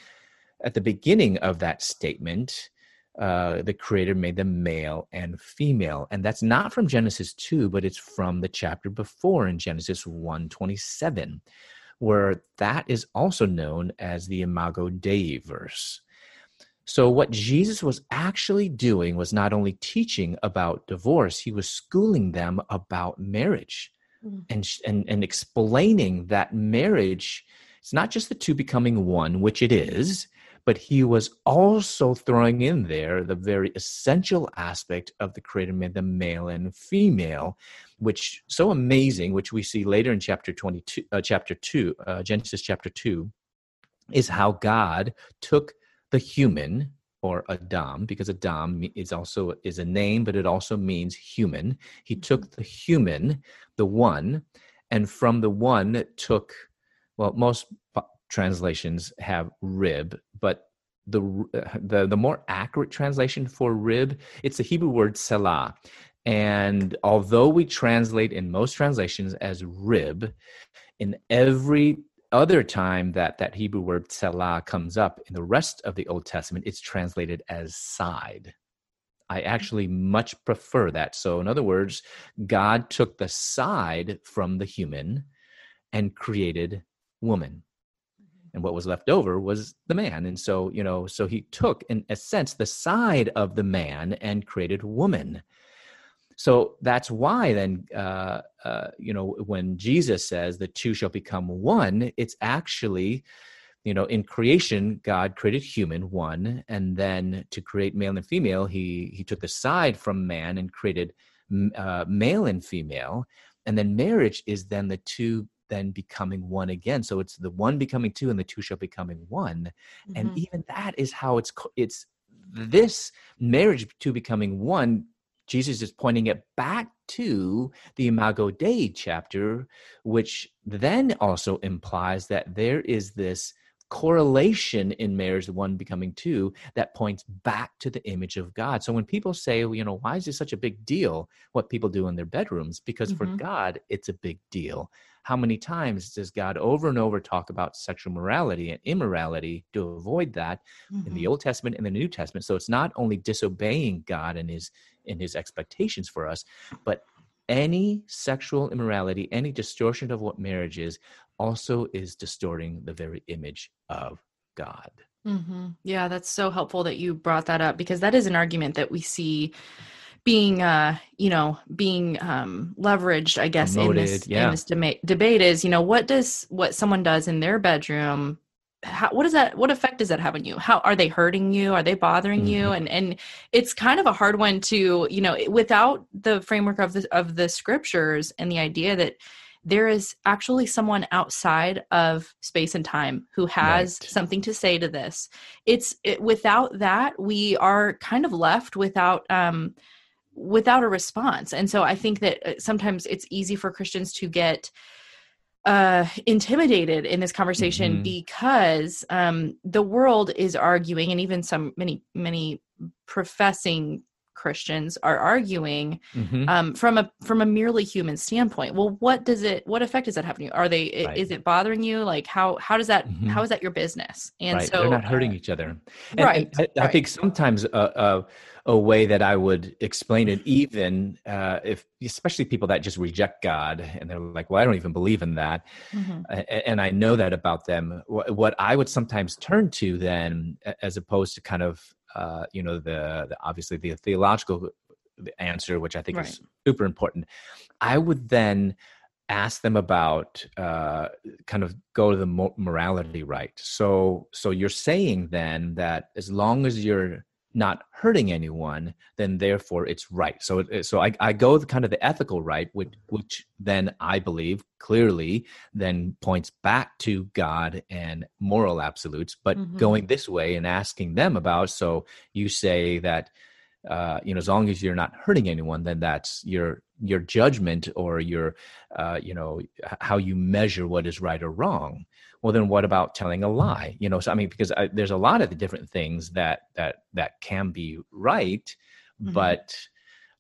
at the beginning of that statement uh, the creator made them male and female. And that's not from genesis 2 but it's from the chapter before in genesis 1 27 where that is also known as the Imago Dei verse. So, what Jesus was actually doing was not only teaching about divorce, he was schooling them about marriage Mm. and, and, and explaining that marriage, it's not just the two becoming one, which it is, but he was also throwing in there the very essential aspect of the creator made the male and female which so amazing which we see later in chapter 22 uh, chapter 2 uh, genesis chapter 2 is how god took the human or adam because adam is also is a name but it also means human. He took the human the one and from the one took well most translations have rib but the the the more accurate translation for rib it's the hebrew word tsela and although we translate in most translations as rib in every other time that that hebrew word tsela comes up in the rest of the old testament it's translated as side I actually much prefer that. So, in other words, God took the side from the human and created woman. And what was left over was the man. And so, you know, so he took, in a sense, the side of the man and created woman. So that's why then, uh, uh, you know, when Jesus says the two shall become one, it's actually you know in creation god created human one and then to create male and female he he took the side from man and created uh, male and female and then marriage is then the two then becoming one again so it's the one becoming two and the two shall becoming one mm-hmm. and even that is how it's it's this marriage to becoming one jesus is pointing it back to the imago dei chapter which then also implies that there is this correlation in marriage, the one becoming two, that points back to the image of God. So when people say, well, you know, why is this such a big deal, what people do in their bedrooms? Because mm-hmm. for God, it's a big deal. How many times does God over and over talk about sexual morality and immorality to avoid that mm-hmm. in the Old Testament and the New Testament? So it's not only disobeying God and his in his expectations for us, but any sexual immorality, any distortion of what marriage is, also is distorting the very image of God. Mm-hmm. Yeah, that's so helpful that you brought that up because that is an argument that we see being, uh, you know, being um, leveraged. I guess Promoted, in this yeah. in this debate is, you know, what does what someone does in their bedroom how, what does that what effect does that have on you how are they hurting you are they bothering mm-hmm. you and and it's kind of a hard one to you know without the framework of the of the scriptures and the idea that there is actually someone outside of space and time who has Right. something to say to this it's it, without that we are kind of left without um without a response and so i think that uh, sometimes it's easy for christians to get uh intimidated in this conversation mm-hmm. because um the world is arguing and even some many many professing Christians are arguing mm-hmm. um, from a from a merely human standpoint. Well, what does it? What effect does that you? Are they? Right. Is it bothering you? Like how how does that? Mm-hmm. How is that your business? And right. so they're not hurting each other. And, right. And I, I right. think sometimes a, a, a, way that I would explain it, even uh, if especially people that just reject God and they're like, well, I don't even believe in that, mm-hmm. and I know that about them. What I would sometimes turn to then, as opposed to kind of uh, you know the, the, obviously the theological answer which i think right. is super important i would then ask them about uh, kind of go to the morality right so so you're saying then that as long as you're not hurting anyone, then therefore it's right. So, so I, I go the kind of the ethical right, which, which then I believe clearly then points back to God and moral absolutes. But mm-hmm. going this way and asking them about, so you say that, uh, you know, as long as you're not hurting anyone, then that's your your judgment or your, uh, you know, how you measure what is right or wrong well then what about telling a lie? You know so i mean because I, there's a lot of the different things that that that can be right mm-hmm. but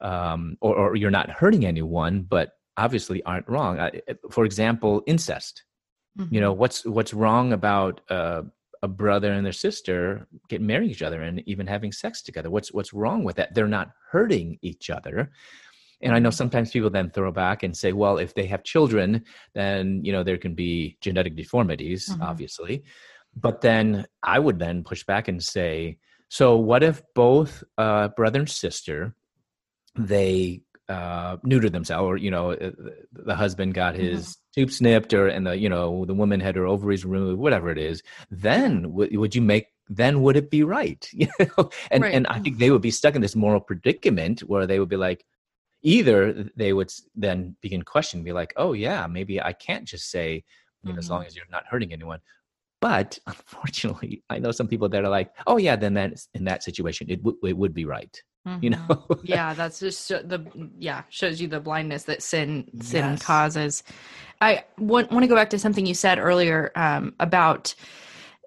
um or, or you're not hurting anyone but obviously aren't wrong. I, for example incest. Mm-hmm. you know what's what's wrong about uh, a brother and their sister getting marrying each other and even having sex together? What's what's wrong with that? They're not hurting each other and I know sometimes people then throw back and say, well, if they have children, then, you know, there can be genetic deformities, mm-hmm. obviously. But then I would then push back and say, so what if both uh, brother and sister, they uh, neuter themselves, or you know, uh, the husband got his mm-hmm. tube snipped, or and the you know the woman had her ovaries removed, whatever it is. Then w- would you make? Then would it be right? You know, and right. and I think they would be stuck in this moral predicament where they would be like, either they would then begin questioning, be like, oh yeah, maybe I can't just say, you know, mm-hmm. as long as you're not hurting anyone. But unfortunately, I know some people that are like, oh yeah, then that in that situation, it would it would be right. Mm-hmm. You know? yeah, that's just the yeah shows you the blindness that sin sin yes. causes. I want want to go back to something you said earlier um, about.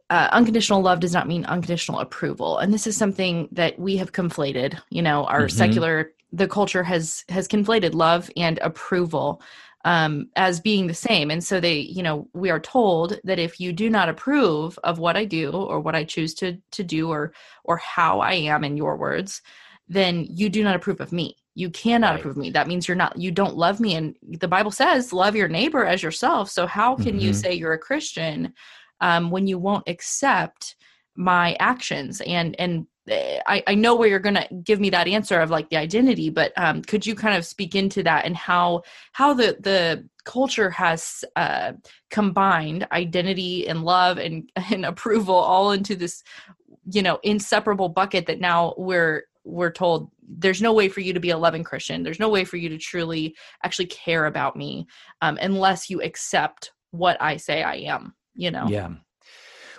Uh, unconditional love does not mean unconditional approval and this is something that we have conflated you know our mm-hmm. secular the culture has has conflated love and approval um, as being the same. And so they you know we are told that if you do not approve of what i do or what i choose to to do or or how i am in your words then you do not approve of me. You cannot right. approve of me. That means you're not you don't love me. And the bible says love your neighbor as yourself. So how can mm-hmm. you say you're a christian um, when you won't accept my actions? And and I, I know where you're going to give me that answer of like the identity, but um, could you kind of speak into that and how how the the culture has uh, combined identity and love and and approval all into this you know inseparable bucket that now we're we're told there's no way for you to be a loving Christian. There's no way for you to truly actually care about me um, unless you accept what I say I am. You know. Yeah.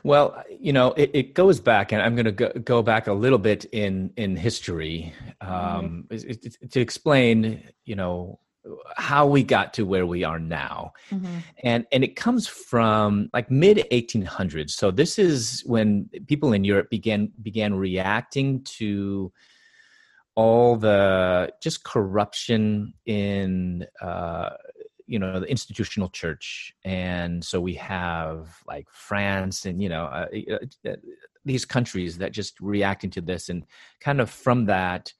Well, you know, it, it goes back, and I'm going to go, go, back a little bit in in history um, mm-hmm. it, it, to explain, you know, how we got to where we are now, mm-hmm. and and it comes from like mid 1800s. So this is when people in Europe began began reacting to all the just corruption in uh, you know the institutional church and so we have like france and you know uh, uh, uh, these countries that just reacting to this and kind of from that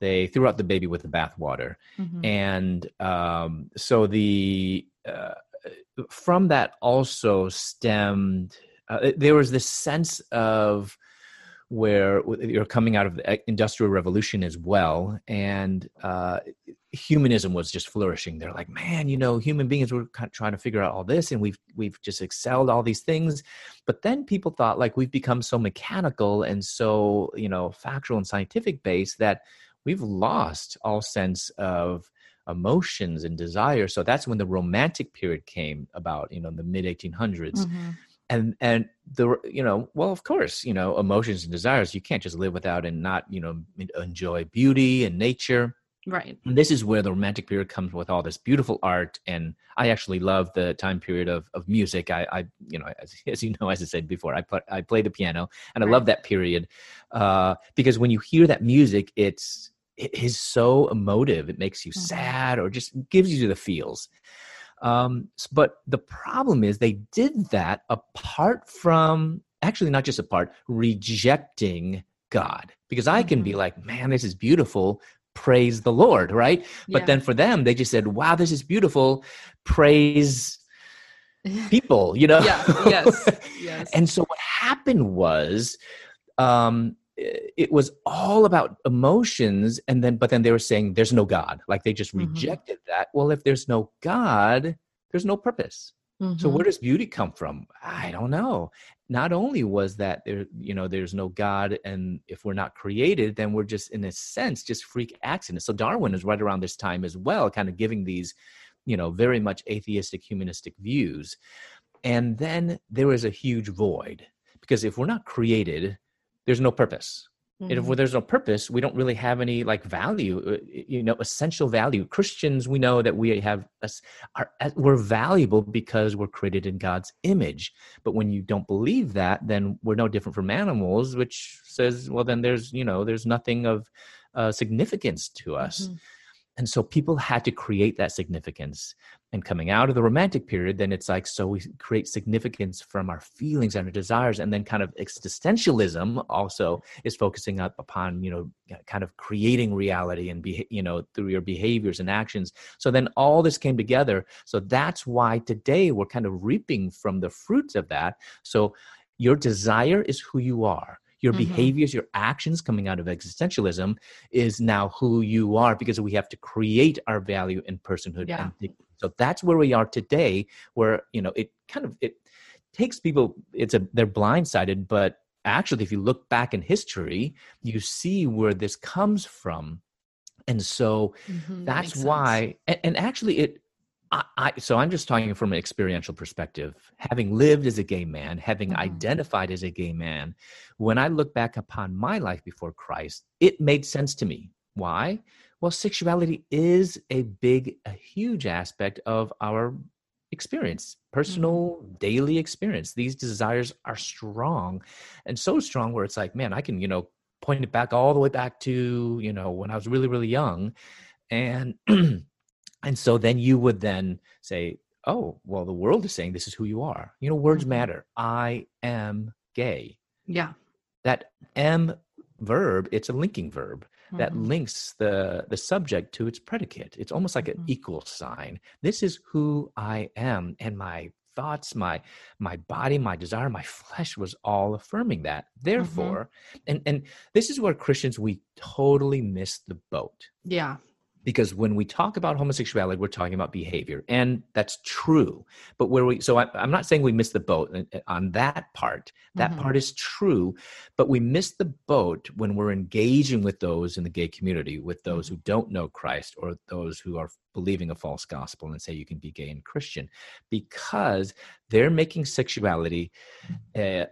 they threw out the baby with the bathwater mm-hmm. and um, so the uh, from that also stemmed uh, there was this sense of where you're coming out of the industrial revolution as well and uh, humanism was just flourishing. They're like man you know human beings were kind of trying to figure out all this and we've we've just excelled all these things. But then people thought like we've become so mechanical and so you know factual and scientific based that we've lost all sense of emotions and desire. So that's when the romantic period came about you know in the mid 1800s mm-hmm and and the you know well of course you know emotions and desires you can't just live without and not you know enjoy beauty and nature Right. And this is where the romantic period comes with all this beautiful art. And I actually love the time period of, of music. I, I you know, as, as, you know, as I said before, I play, I play the piano and I love that period uh, because when you hear that music, it's, it is so emotive. It makes you mm-hmm. sad or just gives you the feels. Um, but the problem is they did that apart from, actually not just apart, rejecting God. Because I can be mm-hmm. like, man, this is beautiful, praise the Lord, right? But then for them, they just said, wow, this is beautiful, praise people, you know? Yeah, yes, yes. and so what happened was, um, it was all about emotions and then but then they were saying there's no god. Like they just mm-hmm. rejected that. Well if there's no god there's no purpose. Mm-hmm. so where does beauty come from? I don't know. Not only was that there you know there's no god and if we're not created then we're just in a sense just freak accidents. So darwin is right around this time as well kind of giving these you know very much atheistic humanistic views. And then there is a huge void because if we're not created there's no purpose Mm-hmm. If there's no purpose, we don't really have any like value, uh, you know, essential value. Christians, we know that we have us are we're valuable because we're created in God's image. But when you don't believe that, then we're no different from animals, which says, well, then there's you know there's nothing of uh, significance to us. Mm-hmm. And so people had to create that significance. And coming out of the romantic period, then it's like, so we create significance from our feelings and our desires. And then kind of existentialism also is focusing up upon, you know, kind of creating reality and, be, you know, through your behaviors and actions. So then all this came together. So that's why today we're kind of reaping from the fruits of that. So your desire is who you are your mm-hmm. behaviors your actions coming out of existentialism is now who you are because we have to create our value in personhood yeah. and so that's where we are today where you know it kind of it takes people it's a they're blindsided but actually if you look back in history you see where this comes from and so mm-hmm, that's that why and, and, actually it I, I, so I'm just talking from an experiential perspective. Having lived as a gay man, having mm-hmm. identified as a gay man, when I look back upon my life before Christ, it made sense to me. Why? Well, sexuality is a big, a huge aspect of our experience, personal mm-hmm. daily experience. These desires are strong and so strong where it's like, man, I can, you know, point it back all the way back to, you know, when I was really, really young. And and so then you would then say oh well the world is saying this is who you are. You know words mm-hmm. matter. I am gay. Yeah. That am verb it's a linking verb mm-hmm. that links the the subject to its predicate. It's almost like mm-hmm. an equal sign. This is who i am and my thoughts my my body my desire my flesh was all affirming that. Mm-hmm. therefore and and this is where christians we totally miss the boat. Yeah because when we talk about homosexuality we're talking about behavior and that's true but where we so I, am not saying we miss the boat on that part that mm-hmm. part is true but we miss the boat when we're engaging with those in the gay community with those mm-hmm. who don't know christ or those who are believing a false gospel and say you can be gay and Christian because they're making sexuality a,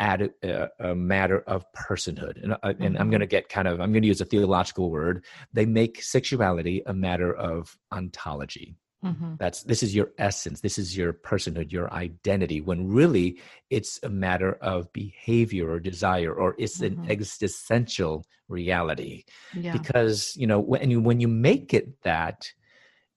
a, a, a matter of personhood. And, uh, and I'm mm-hmm. going to get kind of, I'm going to use a theological word. They make sexuality a matter of ontology. Mm-hmm. That's this is your essence. This is your personhood, your identity. When really it's a matter of behavior or desire, or it's mm-hmm. an existential reality. Yeah. Because you know when you when you make it that,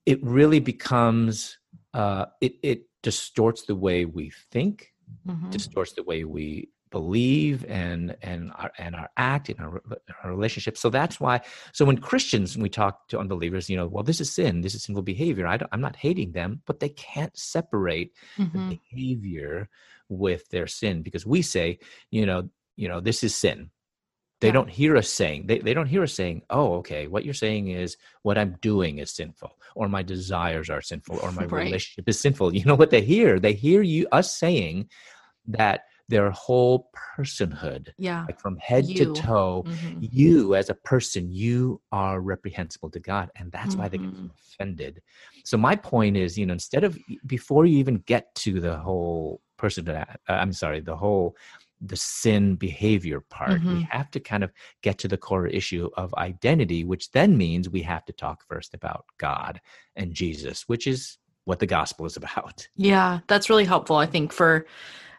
it really becomes uh, it it distorts the way we think, mm-hmm. distorts the way we believe and and our and our act in our, our relationship. So that's why. So when Christians, when we talk to unbelievers, you know, well, this is sin, this is sinful behavior. I am not hating them, but they can't separate mm-hmm. the behavior with their sin because we say, you know, you know, this is sin they yeah. don't hear us saying they, they don't hear us saying oh okay what you're saying is what i'm doing is sinful or my desires are sinful or my right. relationship is sinful you know what they hear they hear you us saying that their whole personhood yeah like from head you. to toe mm-hmm. you as a person you are reprehensible to god and that's mm-hmm. why they get mm-hmm. offended so my point is you know instead of before you even get to the whole person uh, i'm sorry the whole the sin behavior part. Mhm. We have to kind of get to the core issue of identity, which then means we have to talk first about God and Jesus, which is what the gospel is about. Yeah, that's really helpful. I think for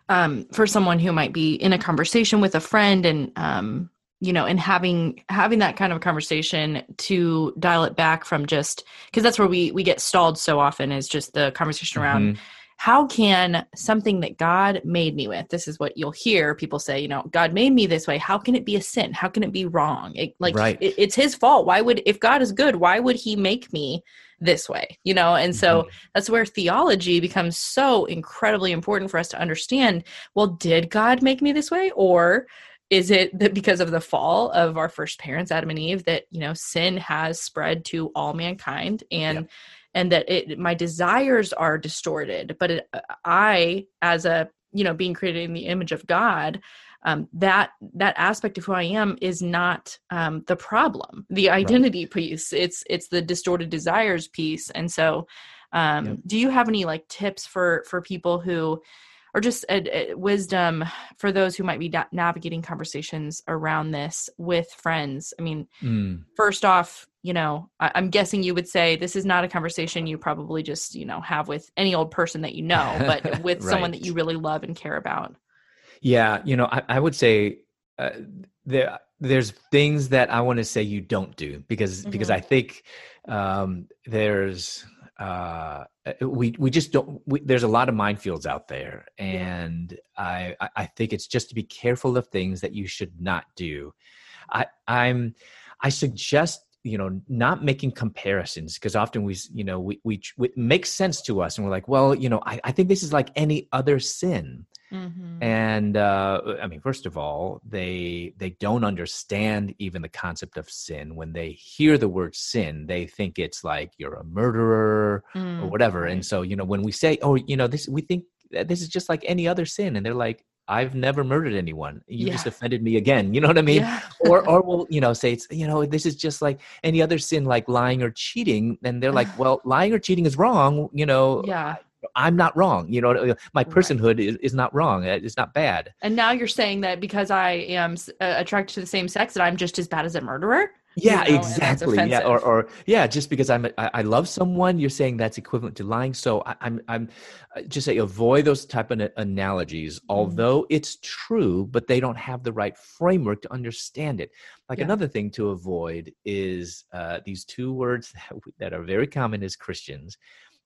um, for someone who might be in a conversation with a friend and um, you know, and having having that kind of conversation to dial it back from just because that's where we we get stalled so often is just the conversation around Mhm. how can something that God made me with this is what you'll hear people say you know God made me this way how can it be a sin how can it be wrong it, like Right. it, it's his fault why would if God is good why would he make me this way you know and so Mhm. that's where theology becomes so incredibly important for us to understand well did god make me this way or is it that because of the fall of our first parents adam and eve that you know sin has spread to all mankind and Yep. and that it my desires are distorted but it, i as a you know being created in the image of god um, that that aspect of who I am is not um, the problem. The identity piece. It's it's the distorted desires piece. And so, um, Yep. do you have any like tips for for people who, or just uh, uh, wisdom for those who might be da- navigating conversations around this with friends? I mean, Mm. first off, you know, I- I'm guessing you would say this is not a conversation you probably just you know have with any old person that you know, but with someone that you really love and care about. Yeah, you know, I, I would say uh, there there's things that I want to say you don't do because because Mhm. I think um, there's uh, we we just don't. We, there's a lot of minefields out there, and I I- I think it's just to be careful of things that you should not do. I I'm I suggest you know not making comparisons because often we you know we, we we it makes sense to us and we're like well you know I, I think this is like any other sin Mm-hmm. and uh, i mean first of all they they don't understand even the concept of sin. When they hear the word sin they think it's like you're a murderer or whatever. And so you know when we say oh you know this we think this is just like any other sin and they're like i've never murdered anyone. You just offended me again. You know what i mean? Yeah. or or we'll you know say it's you know this is just like any other sin like lying or cheating. And they're like well lying or cheating is wrong you know yeah. I'm not wrong you know my Right. personhood is, is not wrong Uh, it's not bad And now you're saying that because I am uh, attracted to the same sex that I'm just as bad as a murderer? You yeah know, exactly yeah or, or yeah just because i'm I, I love someone you're saying that's equivalent to lying so I, i'm i'm uh, just say avoid those type of analogies Mm-hmm. although it's true but they don't have the right framework to understand it like Yeah. another thing to avoid is uh, these two words that, that are very common as christians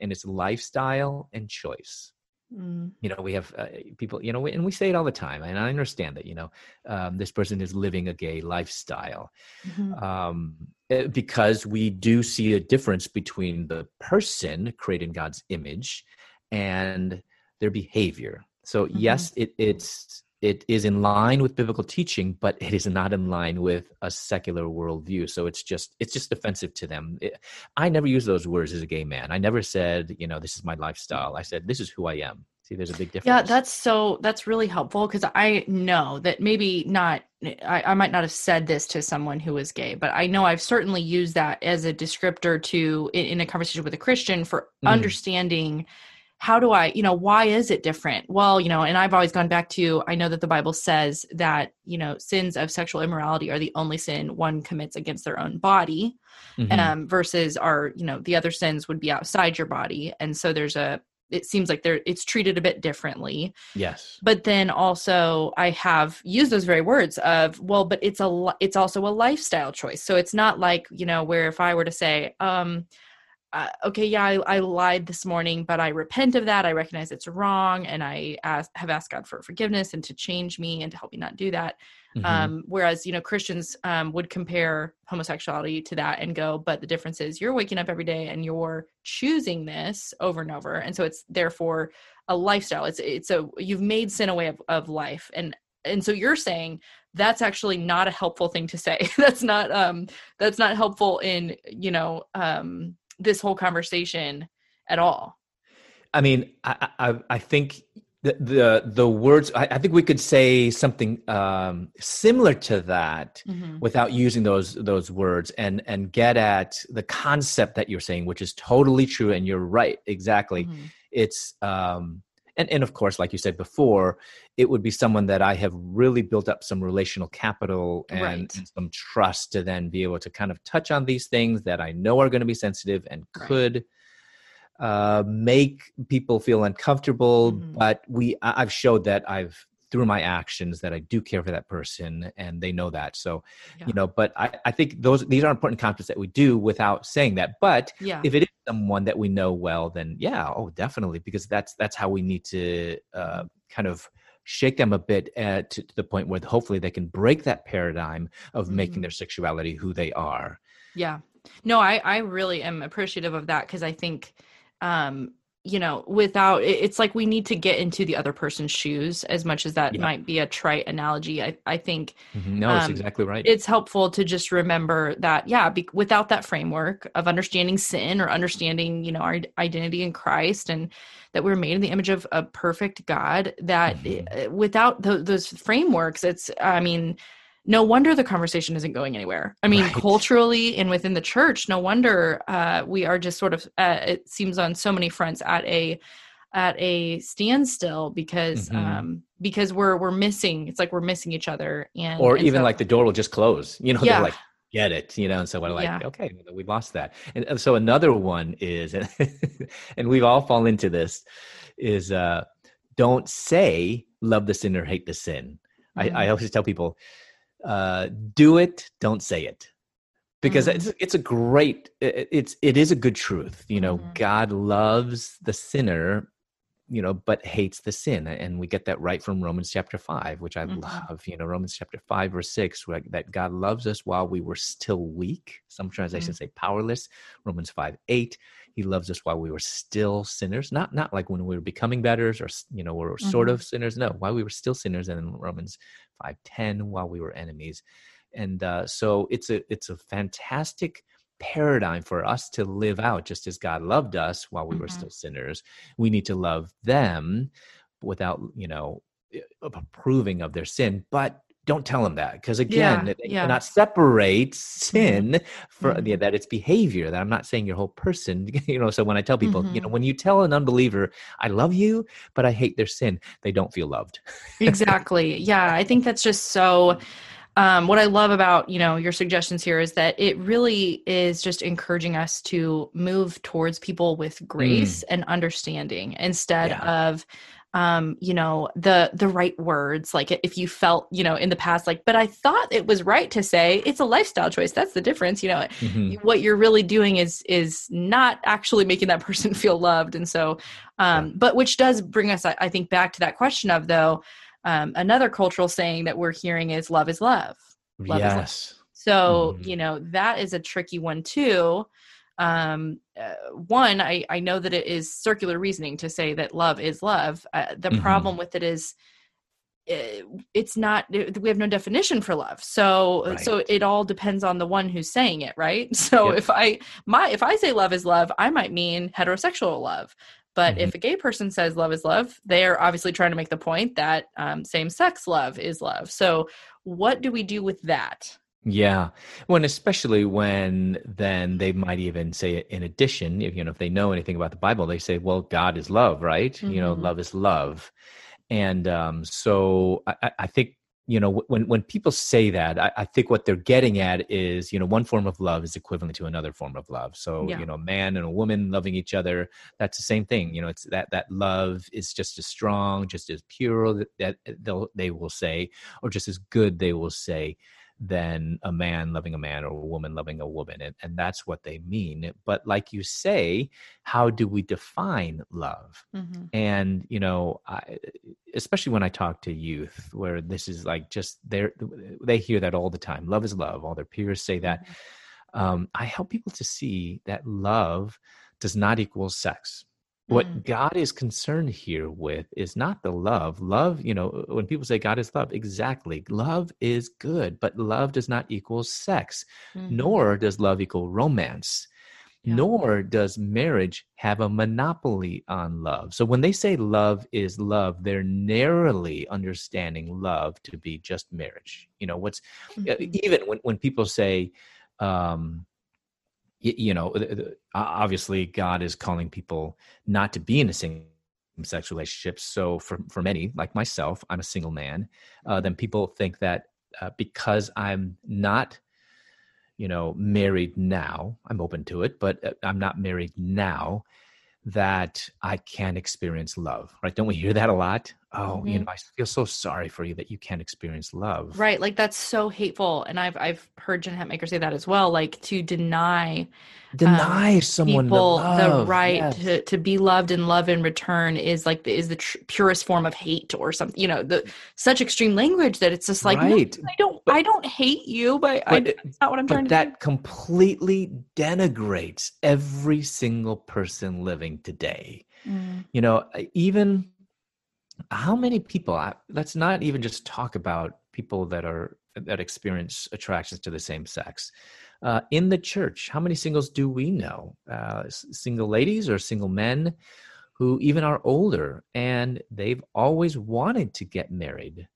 and it's lifestyle and choice Mm, you know we have uh, people you know and we say it all the time and i understand that you know um, this person is living a gay lifestyle mhm. um, eh, because we do see a difference between the person created in God's image and their behavior. So Mhm. yes, it, it's it is in line with biblical teaching, but it is not in line with a secular worldview. So it's just it's just offensive to them. It- I never use those words as a gay man. I never said you know this is my lifestyle. I said this is who I am. See, there's a big difference. Yeah, that's so that's really helpful because I know that maybe not I, I might not have said this to someone who is gay, but I know I've certainly used that as a descriptor to in, in a conversation with a Christian for Mm. understanding how do I, you know, why is it different? Well, you know, and I've always gone back to I know that the Bible says that, you know, sins of sexual immorality are the only sin one commits against their own body Mhm. um, versus our you know the other sins would be outside your body and so there's a it seems like there it's treated a bit differently yes. but then also i have used those very words of well but it's a it's also a lifestyle choice so it's not like you know where if i were to say um uh, okay yeah I, I lied this morning but i repent of that. I recognize it's wrong and i ask, have asked god for forgiveness and to change me and to help me not do that. Mhm. um, whereas you know christians um, would compare homosexuality to that and go but the difference is you're waking up every day and you're choosing this over and over. And so it's therefore a lifestyle. It's it's a you've made sin a way of, of life. And and so you're saying that's actually not a helpful thing to say. That's not um that's not helpful in you know um this whole conversation at all I mean, I I, I think the, the the words. I, I think we could say something um, similar to that without using those those words, and and get at the concept that you're saying, which is totally true, and you're right, exactly. Mhm. It's um, and and of course like you said before it would be someone that i have really built up some relational capital and, Right. and some trust to then be able to kind of touch on these things that i know are going to be sensitive and Right. could uh, make people feel uncomfortable Mhm. but we i've showed that i've through my actions that i do care for that person and they know that so Yeah. you know but I, I think those these are important concepts that we do without saying that but Yeah. if it is someone that we know well then yeah oh definitely because that's that's how we need to uh, kind of shake them a bit uh, to, to the point where hopefully they can break that paradigm of making Mhm. their sexuality who they are Yeah. No, I I really am appreciative of that because I think um you know, without it's like we need to get into the other person's shoes as much as that Yeah. might be a trite analogy. I I think no that's Um, exactly right it's helpful to just remember that yeah be, without that framework of understanding sin or understanding you know our identity in christ and that we're made in the image of a perfect god that Mhm. uh, without tho- those frameworks it's i mean no wonder the conversation isn't going anywhere i mean Right. culturally and within the church no wonder uh, we are just sort of uh, it seems on so many fronts at a at a standstill because Mhm. um because we're we're missing it's like we're missing each other and or and even so- like the door will just close you know Yeah. they're like get it you know and so we're like Yeah. okay we lost that and, so another one is and we've all fallen into this is uh don't say love the sinner hate the sin I, I Mhm. always tell people uh do it don't say it because Mhm. it's it's a great it, it's it is a good truth you know Mhm. god loves the sinner you know but hates the sin and we get that right from romans chapter 5 which i Mhm. love you know romans chapter 5 verse 6 where, that god loves us while we were still weak some translations say powerless romans 5 8 he loves us while we were still sinners not not like when we were becoming betters or you know we're sort Mhm. of sinners no while we were still sinners and in romans 5 10 while we were enemies. And uh, so it's a it's a fantastic paradigm for us to live out just as god loved us while we were Mhm. still sinners. We need to love them without you know approving of their sin. But don't tell them that because again Yeah, they yeah. cannot separate sin from Mhm. yeah, that it's behavior that i'm not saying your whole person you know so when i tell people you know Mhm. when you tell an unbeliever i love you but i hate their sin they don't feel loved exactly yeah i think that's just so um, what i love about you know your suggestions here is that it really is just encouraging us to move towards people with grace and understanding instead Yeah. of um you know the the right words like if you felt you know in the past like but i thought it was right to say it's a lifestyle choice that's the difference you know Mhm. what you're really doing is is not actually making that person feel loved and so um but which does bring us I, I think back to that question of though um another cultural saying that we're hearing is love is love Love is love. yes so Mhm. you know that is a tricky one too um uh, one i i know that it is circular reasoning to say that love is love. Uh, the Mhm. problem with it is uh, it's not we have no definition for love. So so it all depends on the one who's saying it right? So Yep. if i my if i say love is love i might mean heterosexual love. But Mhm. if a gay person says love is love they are obviously trying to make the point that um, same-sex love is love. So what do we do with that Yeah. When especially when then they might even say in addition, if you know, if they know anything about the Bible, they say, well, God is love, right? You know, Mhm. love is love. And um, so I, I- I think, you know, when when people say that, I, I think what they're getting at is, you know, one form of love is equivalent to another form of love. So, Yeah. you know, a man and a woman loving each other, that's the same thing. You know, it's that that love is just as strong, just as pure that, that they'll they will say, or just as good they will say than a man loving a man or a woman loving a woman and, and that's what they mean. But like you say how do we define love? Mm-hmm. and you know I, especially when i talk to youth where this is like just they they hear that all the time love is love all their peers say that. Um, i help people to see that love does not equal sex what Mm. god is concerned here with is not the love love you know when people say god is love exactly love is good but love does not equal sex Mhm. nor does love equal romance Yeah. nor does marriage have a monopoly on love so when they say love is love they're narrowly understanding love to be just marriage you know what's uh, Mhm. even when, when people say um you know obviously god is calling people not to be in a same sex relationship So for for many, like myself, I'm a single man. Uh, then people think that uh, because I'm not, you know, married now, I'm open to it, but uh, I'm not married now that I can experience love, right? Don't we hear that a lot? Oh, mm-hmm. you know, I feel so sorry for you that you can't experience love. Right. Like that's so hateful. And I've I've heard Jen Hatmaker say that as well. Like to deny deny um, someone people the, the right yes. to, to be loved and love in return is like the, is the tr- purest form of hate or something. You know, the such extreme language that it's just like right. no, I don't but, I don't hate you, but, but I, that's not what I'm trying to that do. completely denigrates every single person living today. Mm. You know, even how many people let's not even just talk about people that are that experience attractions to the same sex uh, in the church how many singles do we know uh, single ladies or single men who even are older and they've always wanted to get married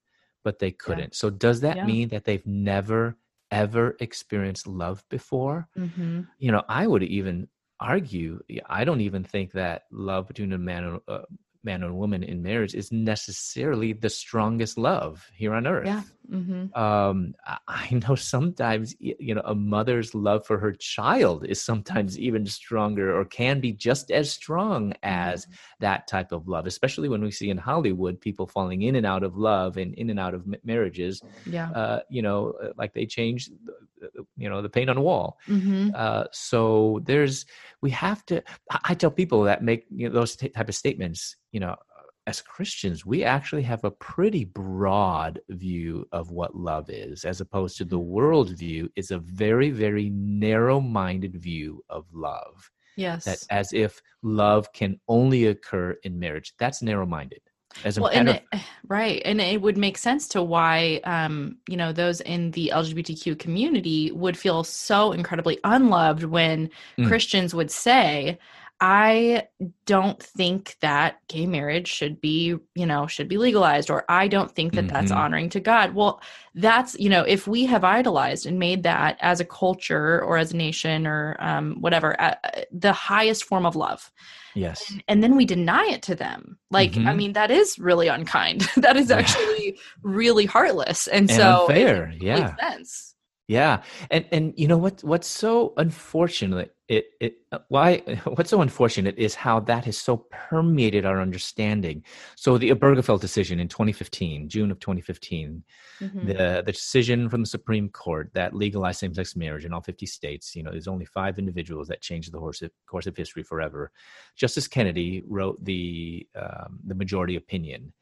but they couldn't yeah. so does that yeah. mean that they've never ever experienced love before mm-hmm. you know i would even argue i don't even think that love between a man and uh, man and woman in marriage is necessarily the strongest love here on earth. Yeah. Mm-hmm. Um, I know sometimes, you know, a mother's love for her child is sometimes even stronger or can be just as strong as mm-hmm. that type of love, especially when we see in Hollywood people falling in and out of love and in and out of marriages. Yeah. Uh, you know, uh, like they change, you know, the paint on the wall. Mm-hmm. Uh, so there's, we have to, I tell people that make you know, those t- type of statements, you know, as Christians, we actually have a pretty broad view of what love is, as opposed to the mm-hmm. world view is a very, very narrow minded view of love. Yes. That as if love can only occur in marriage. That's narrow minded. As well, and it, right, and it would make sense to why um, you know those in the LGBTQ community would feel so incredibly unloved when mm. Christians would say, I don't think that gay marriage should be, you know, should be legalized, or I don't think that mm-hmm. that's honoring to God. Well, that's, you know, if we have idolized and made that as a culture or as a nation or um, whatever, uh, the highest form of love. Yes. And, and, then we deny it to them. Like, mm-hmm. I mean, that is really unkind. that is actually really heartless. And, and so, unfair. yeah. Sense. Yeah, and and you know what what's so unfortunate it it uh, why what's so unfortunate is how that has so permeated our understanding. So the Obergefell decision in 2015, June of 2015, mm-hmm. the the decision from the Supreme Court that legalized same-sex marriage in all 50 states. You know, there's only five individuals that changed the course of, course of history forever. Justice Kennedy wrote the um, the majority opinion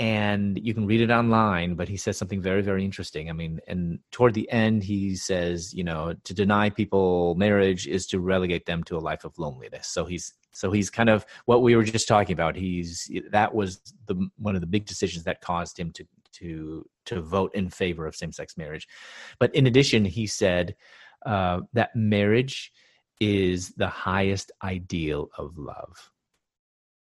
and you can read it online but he says something very very interesting. I mean and toward the end he says you know to deny people marriage is to relegate them to a life of loneliness. So he's so he's kind of what we were just talking about. He's that was the one of the big decisions that caused him to to to vote in favor of same-sex marriage. But in addition he said uh, that marriage is the highest ideal of love.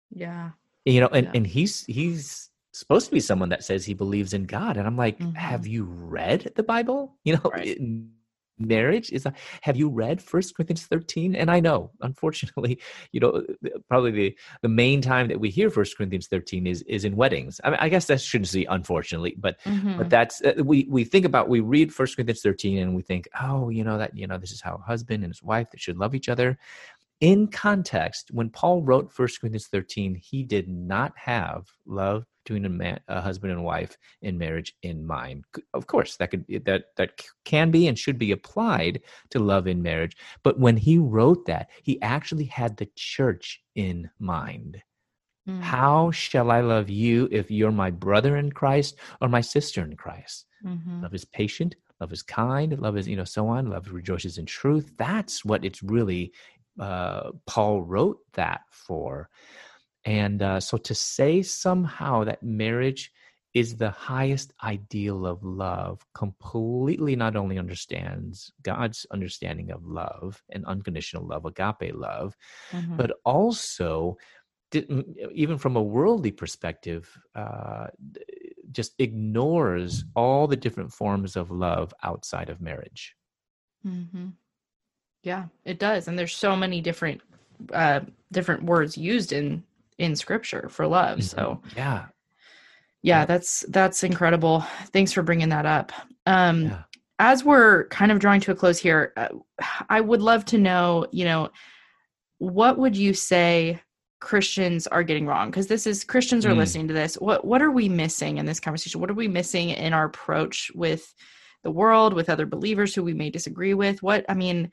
Yeah. You know and, yeah. and he's he's supposed to be someone that says he believes in God. And I'm like, mm-hmm. have you read the Bible? You know, right. marriage is a, have you read First Corinthians 13? And I know, unfortunately, you know, probably the, the main time that we hear First Corinthians 13 is, is in weddings. I mean, I guess that shouldn't say unfortunately, but, mm-hmm. but that's, uh, we, we think about, we read First Corinthians 13 and we think, oh, you know, that, you know, this is how a husband and his wife that should love each other in context, when Paul wrote First Corinthians 13, he did not have love between a, man, a husband and wife in marriage in mind. Of course, that could that that can be and should be applied to love in marriage. But when he wrote that, he actually had the church in mind. Mm. How shall I love you if you're my brother in Christ or my sister in Christ? Mm-hmm. Love is patient, love is kind, love is, you know, so on. Love rejoices in truth. That's what it's really uh, Paul wrote that for. And uh, so to say somehow that marriage is the highest ideal of love completely not only understands God's understanding of love and unconditional love, agape love, mm-hmm. but also even from a worldly perspective, uh, just ignores all the different forms of love outside of marriage. Mm-hmm. Yeah, it does, and there's so many different uh, different words used in in scripture for love. Mm-hmm. So yeah. Yeah, that's that's incredible. Thanks for bringing that up. Um yeah. as we're kind of drawing to a close here, uh, I would love to know, you know, what would you say Christians are getting wrong? Because this is Christians are mm. listening to this. What what are we missing in this conversation? What are we missing in our approach with the world, with other believers who we may disagree with? What I mean,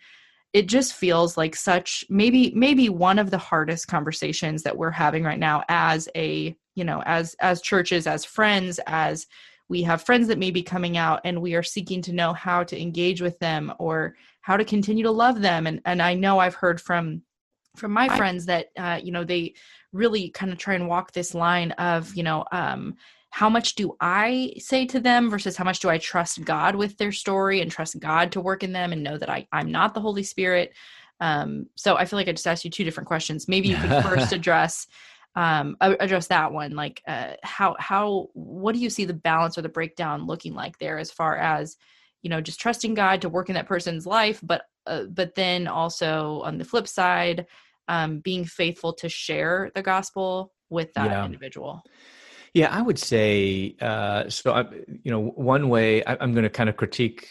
it just feels like such maybe maybe one of the hardest conversations that we're having right now as a you know as as churches as friends as we have friends that may be coming out and we are seeking to know how to engage with them or how to continue to love them. And and I know I've heard from from my friends that uh, you know they really kind of try and walk this line of you know um, how much do I say to them versus how much do I trust God with their story and trust God to work in them and know that I, I'm not the Holy Spirit. Um, so I feel like I just asked you two different questions. Maybe you could first address um, address that one. Like uh, how how what do you see the balance or the breakdown looking like there as far as you know just trusting God to work in that person's life, but uh, but then also on the flip side, um, being faithful to share the gospel with that yeah. individual. Yeah, I would say uh, so. I, you know, one way I, am going to kind of critique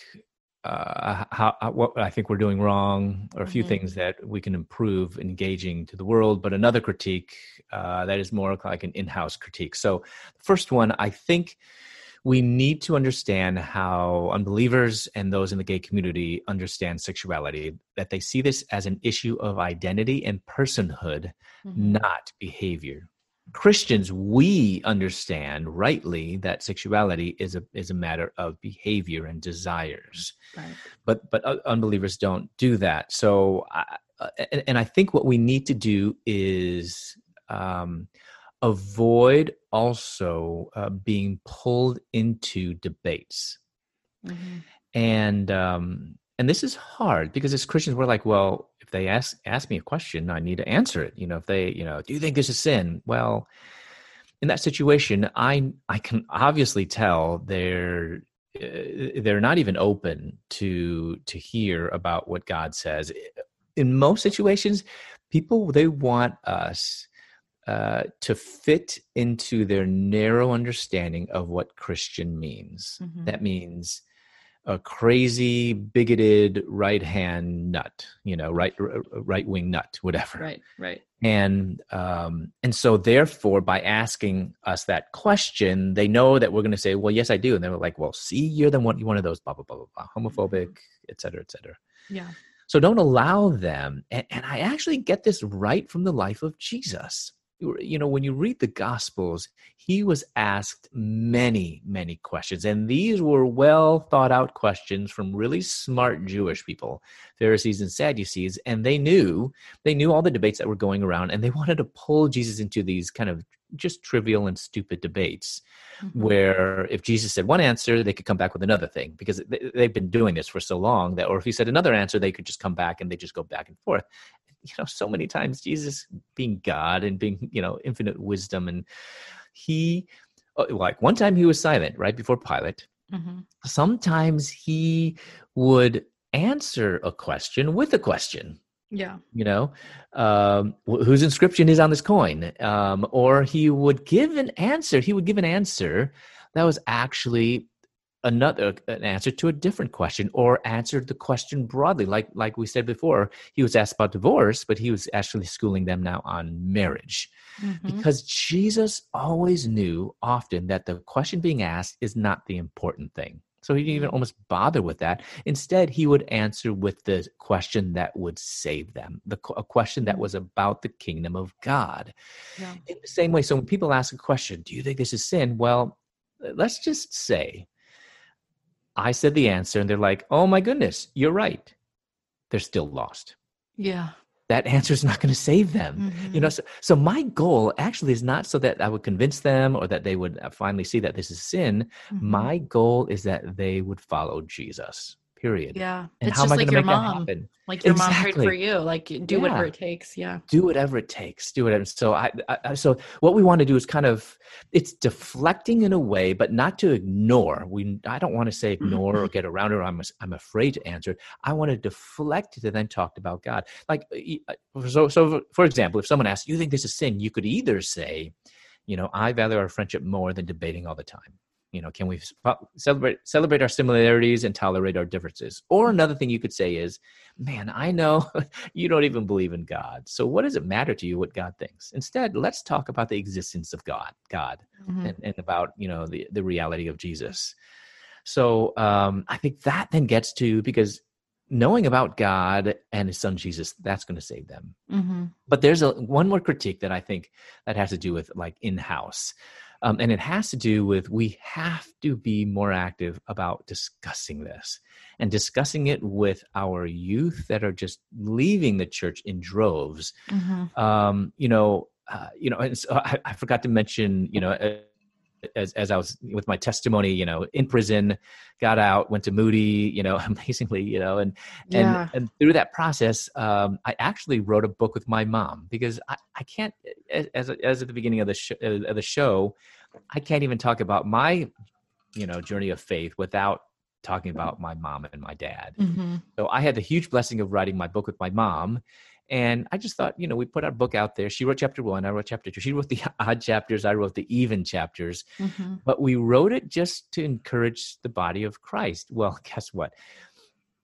uh, how, what I think we're doing wrong, or a few mm-hmm. things that we can improve engaging to the world. But another critique uh, that is more like an in-house critique. So, the first one, I think we need to understand how unbelievers and those in the gay community understand sexuality. That they see this as an issue of identity and personhood, mm-hmm. not behavior. Christians, we understand rightly that sexuality is a is a matter of behavior and desires, right. but but unbelievers don't do that. So, I, and, and, I think what we need to do is um, avoid also uh, being pulled into debates, mm-hmm. and um, and this is hard because as Christians we're like, well, if they ask ask me a question, I need to answer it. You know, if they, you know, do you think this is sin? Well, in that situation, I I can obviously tell they're uh, they're not even open to to hear about what God says. In most situations, people they want us uh, to fit into their narrow understanding of what Christian means. Mm-hmm. That means a crazy bigoted right hand nut you know right right wing nut whatever. Right right. And um and so therefore by asking us that question they know that we're going to say well yes i do. And they're like well see you're the one one of those blah blah blah blah, blah homophobic et cetera et cetera. Yeah. So don't allow them and, and i actually get this right from the life of jesus you know when you read the gospels he was asked many many questions and these were well thought out questions from really smart jewish people pharisees and sadducees and they knew they knew all the debates that were going around and they wanted to pull jesus into these kind of just trivial and stupid debates mm-hmm. where if jesus said one answer they could come back with another thing because they've been doing this for so long that or if he said another answer they could just come back and they just go back and forth you know so many times jesus being god and being you know infinite wisdom and he uh, like one time he was silent right before pilate mm-hmm. sometimes he would answer a question with a question yeah. You know um, whose inscription is on this coin? Um, or he would give an answer he would give an answer that was actually another an answer to a different question or answered the question broadly. Like like we said before he was asked about divorce but he was actually schooling them now on marriage. Mm-hmm. because jesus always knew often that the question being asked is not the important thing so he didn't even mm-hmm. almost bother with that instead he would answer with the question that would save them the a question that mm-hmm. was about the kingdom of god yeah. in the same way so when people ask a question do you think this is sin well let's just say I said the answer and they're like, oh my goodness, you're right. They're still lost. Yeah. That answer is not going to save them. Mm-hmm. You know, so, so my goal actually is not so that I would convince them or that they would uh, finally see that this is sin. Mm-hmm. My goal is that they would follow Jesus. Period. Yeah. And it's how am just I like your mom. Like your mom prayed for you. Like do Yeah. whatever it takes. Yeah. do whatever it takes do whatever so I, I so what we want to do is kind of it's deflecting in a way but not to ignore we i don't want to say ignore or get around it or i'm, I'm afraid to answer it i want to deflect to then talk about god like uh, so so for example if someone asks you think this is sin you could either say you know i value our friendship more than debating all the time you know can we celebrate celebrate our similarities and tolerate our differences? Or another thing you could say is man i know you don't even believe in god. So what does it matter to you what god thinks? Instead let's talk about the existence of god god Mhm. and, and about you know the, the reality of jesus. So um, i think that then gets to because knowing about god and his son jesus that's going to save them. Mhm. but there's a one more critique that i think that has to do with like in-house um, and it has to do with we have to be more active about discussing this and discussing it with our youth that are just leaving the church in droves Mhm. um, you know uh, you know and so I, I forgot to mention you know uh, as, as I was with my testimony, you know, in prison, got out, went to Moody, you know, amazingly, you know, and Yeah. and and through that process, um, I actually wrote a book with my mom because I, I can't as as at the beginning of the sh- of the show, I can't even talk about my you know journey of faith without talking about my mom and my dad. Mhm. So I had the huge blessing of writing my book with my mom. And I just thought, you know, we put our book out there. She wrote chapter one, I wrote chapter two. She wrote the odd chapters, I wrote the even chapters. Mhm. But we wrote it just to encourage the body of Christ. Well, guess what?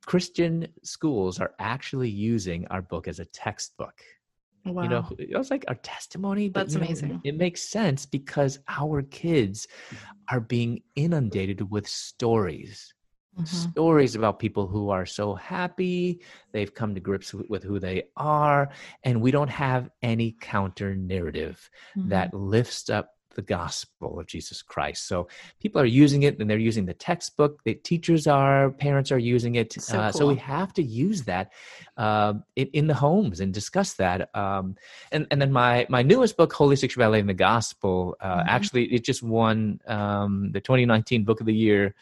Christian schools are actually using our book as a textbook. Wow. You know, it was like our testimony. But, That's you know, amazing. It makes sense because our kids are being inundated with stories Mhm. stories about people who are so happy they've come to grips with, with who they are and we don't have any counter narrative Mhm. that lifts up the gospel of jesus christ so people are using it and they're using the textbook the teachers are parents are using it So uh, so we have to use that um, in, in the homes and discuss that um, and, and then my my newest book holy sexuality and the gospel uh, Mhm. actually it just won um, the 2019 book of the year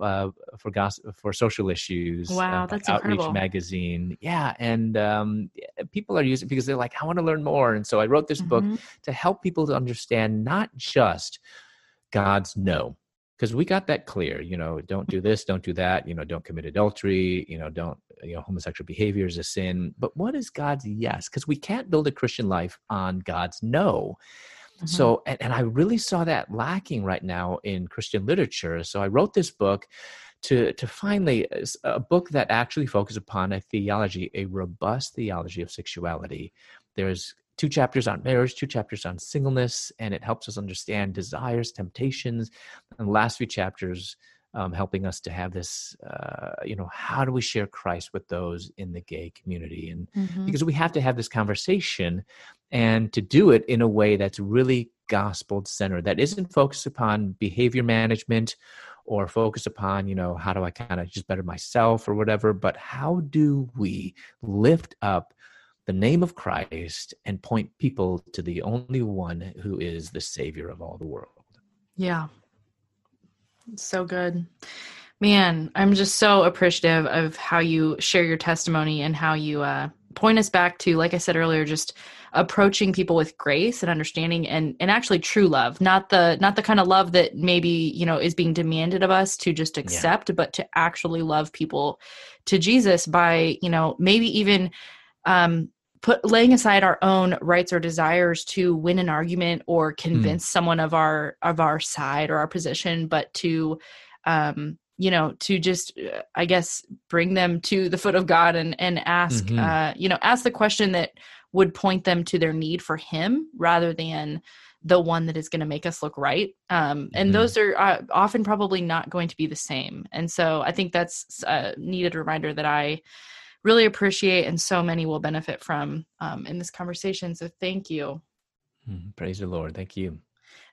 uh, for gos- for social issues. Wow, uh, that's Outreach incredible. magazine. Yeah, and um, people are using it because they're like, I want to learn more, and so I wrote this book Mhm. to help people to understand not just God's no, because we got that clear. You know, don't do this, don't do that. You know, don't commit adultery. You know, don't you know homosexual behavior is a sin. But what is God's yes? Because we can't build a Christian life on God's no. Mhm. So, and, and I really saw that lacking right now in Christian literature. So I wrote this book to to finally uh, a book that actually focuses upon a theology, a robust theology of sexuality. There's two chapters on marriage, two chapters on singleness, and it helps us understand desires, temptations, and the last few chapters um, helping us to have this, uh, you know, how do we share Christ with those in the gay community? And Mhm. because we have to have this conversation and to do it in a way that's really gospel centered that isn't focused upon behavior management or focused upon you know how do i kind of just better myself or whatever but how do we lift up the name of christ and point people to the only one who is the savior of all the world Yeah. So good. Man, I'm just so appreciative of how you share your testimony and how you uh, point us back to, like I said earlier, just approaching people with grace and understanding and, and actually true love, not the not the kind of love that maybe, you know, is being demanded of us to just accept, but to actually love people to Jesus by, you know, maybe even um put laying aside our own rights or desires to win an argument or convince someone of our of our side or our position but to um you know to just uh, i guess bring them to the foot of god and and ask Mhm. uh you know ask the question that would point them to their need for him rather than the one that is going to make us look right um and Mhm. those are uh, often probably not going to be the same and so i think that's a needed reminder that i really appreciate and so many will benefit from um, in this conversation so thank you Mhm. praise the lord thank you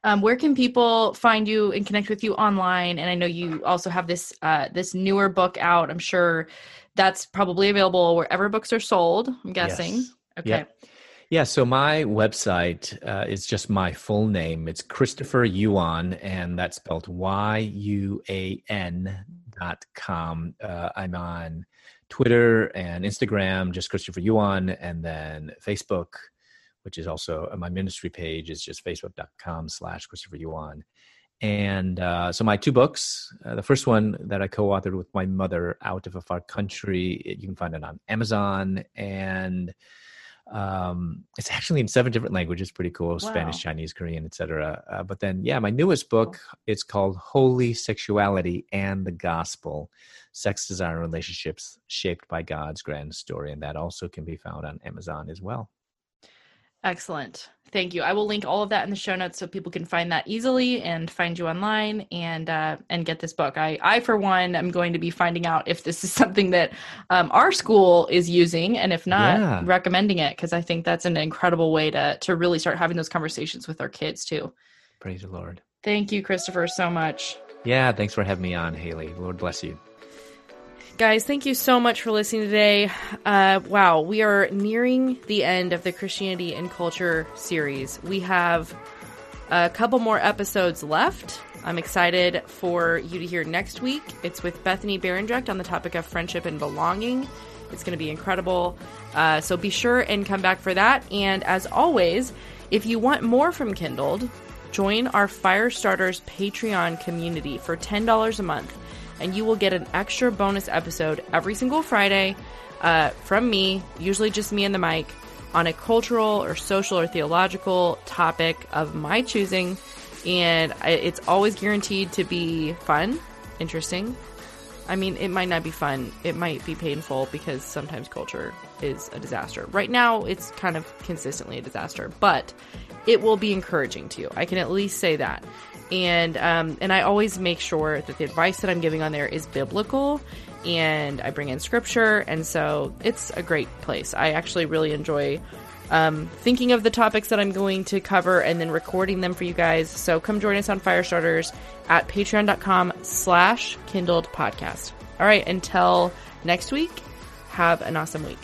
um, where can people find you and connect with you online and i know you also have this uh, this newer book out i'm sure that's probably available wherever books are sold i'm guessing Yes. okay Yep. Yeah, so my website uh, is just my full name. It's Christopher Yuan, and that's spelled Y U A N christopheryuan.com. Uh, I'm on Twitter and Instagram, just Christopher Yuan, and then Facebook, which is also uh, my ministry page is just facebook.com slash Christopher Yuan. And uh, so my two books, uh, the first one that I co-authored with my mother, Out of a Far Country, you can find it on Amazon. And um, it's actually in seven different languages pretty cool wow. spanish chinese korean etc uh, but then yeah my newest book it's called holy sexuality and the gospel sex desire and relationships shaped by god's grand story. And that also can be found on amazon as well Excellent. Thank you. I will link all of that in the show notes so people can find that easily and find you online and uh, and get this book. I, I for one, am going to be finding out if this is something that um, our school is using, and if not, yeah. recommending it because I think that's an incredible way to to really start having those conversations with our kids too. Praise the Lord. Thank you, Christopher, so much. Yeah, thanks for having me on, Haley. Lord bless you. Guys, thank you so much for listening today. Uh, wow, we are nearing the end of the Christianity and Culture series. We have a couple more episodes left. I'm excited for you to hear next week. It's with Bethany Berendrecht on the topic of friendship and belonging. It's going to be incredible. Uh, so be sure and come back for that. And as always, if you want more from Kindled, join our Firestarters Patreon community for $10 a month and you will get an extra bonus episode every single Friday uh, from me, usually just me and the mic, on a cultural or social or theological topic of my choosing. And it's always guaranteed to be fun, interesting. I mean, it might not be fun, it might be painful because sometimes culture is a disaster. Right now, it's kind of consistently a disaster, but it will be encouraging to you. I can at least say that and um, and I always make sure that the advice that I'm giving on there is biblical, and I bring in scripture, and so it's a great place. I actually really enjoy um, thinking of the topics that I'm going to cover and then recording them for you guys. So come join us on Firestarters at patreon.com slash kindled podcast. All right, until next week, have an awesome week.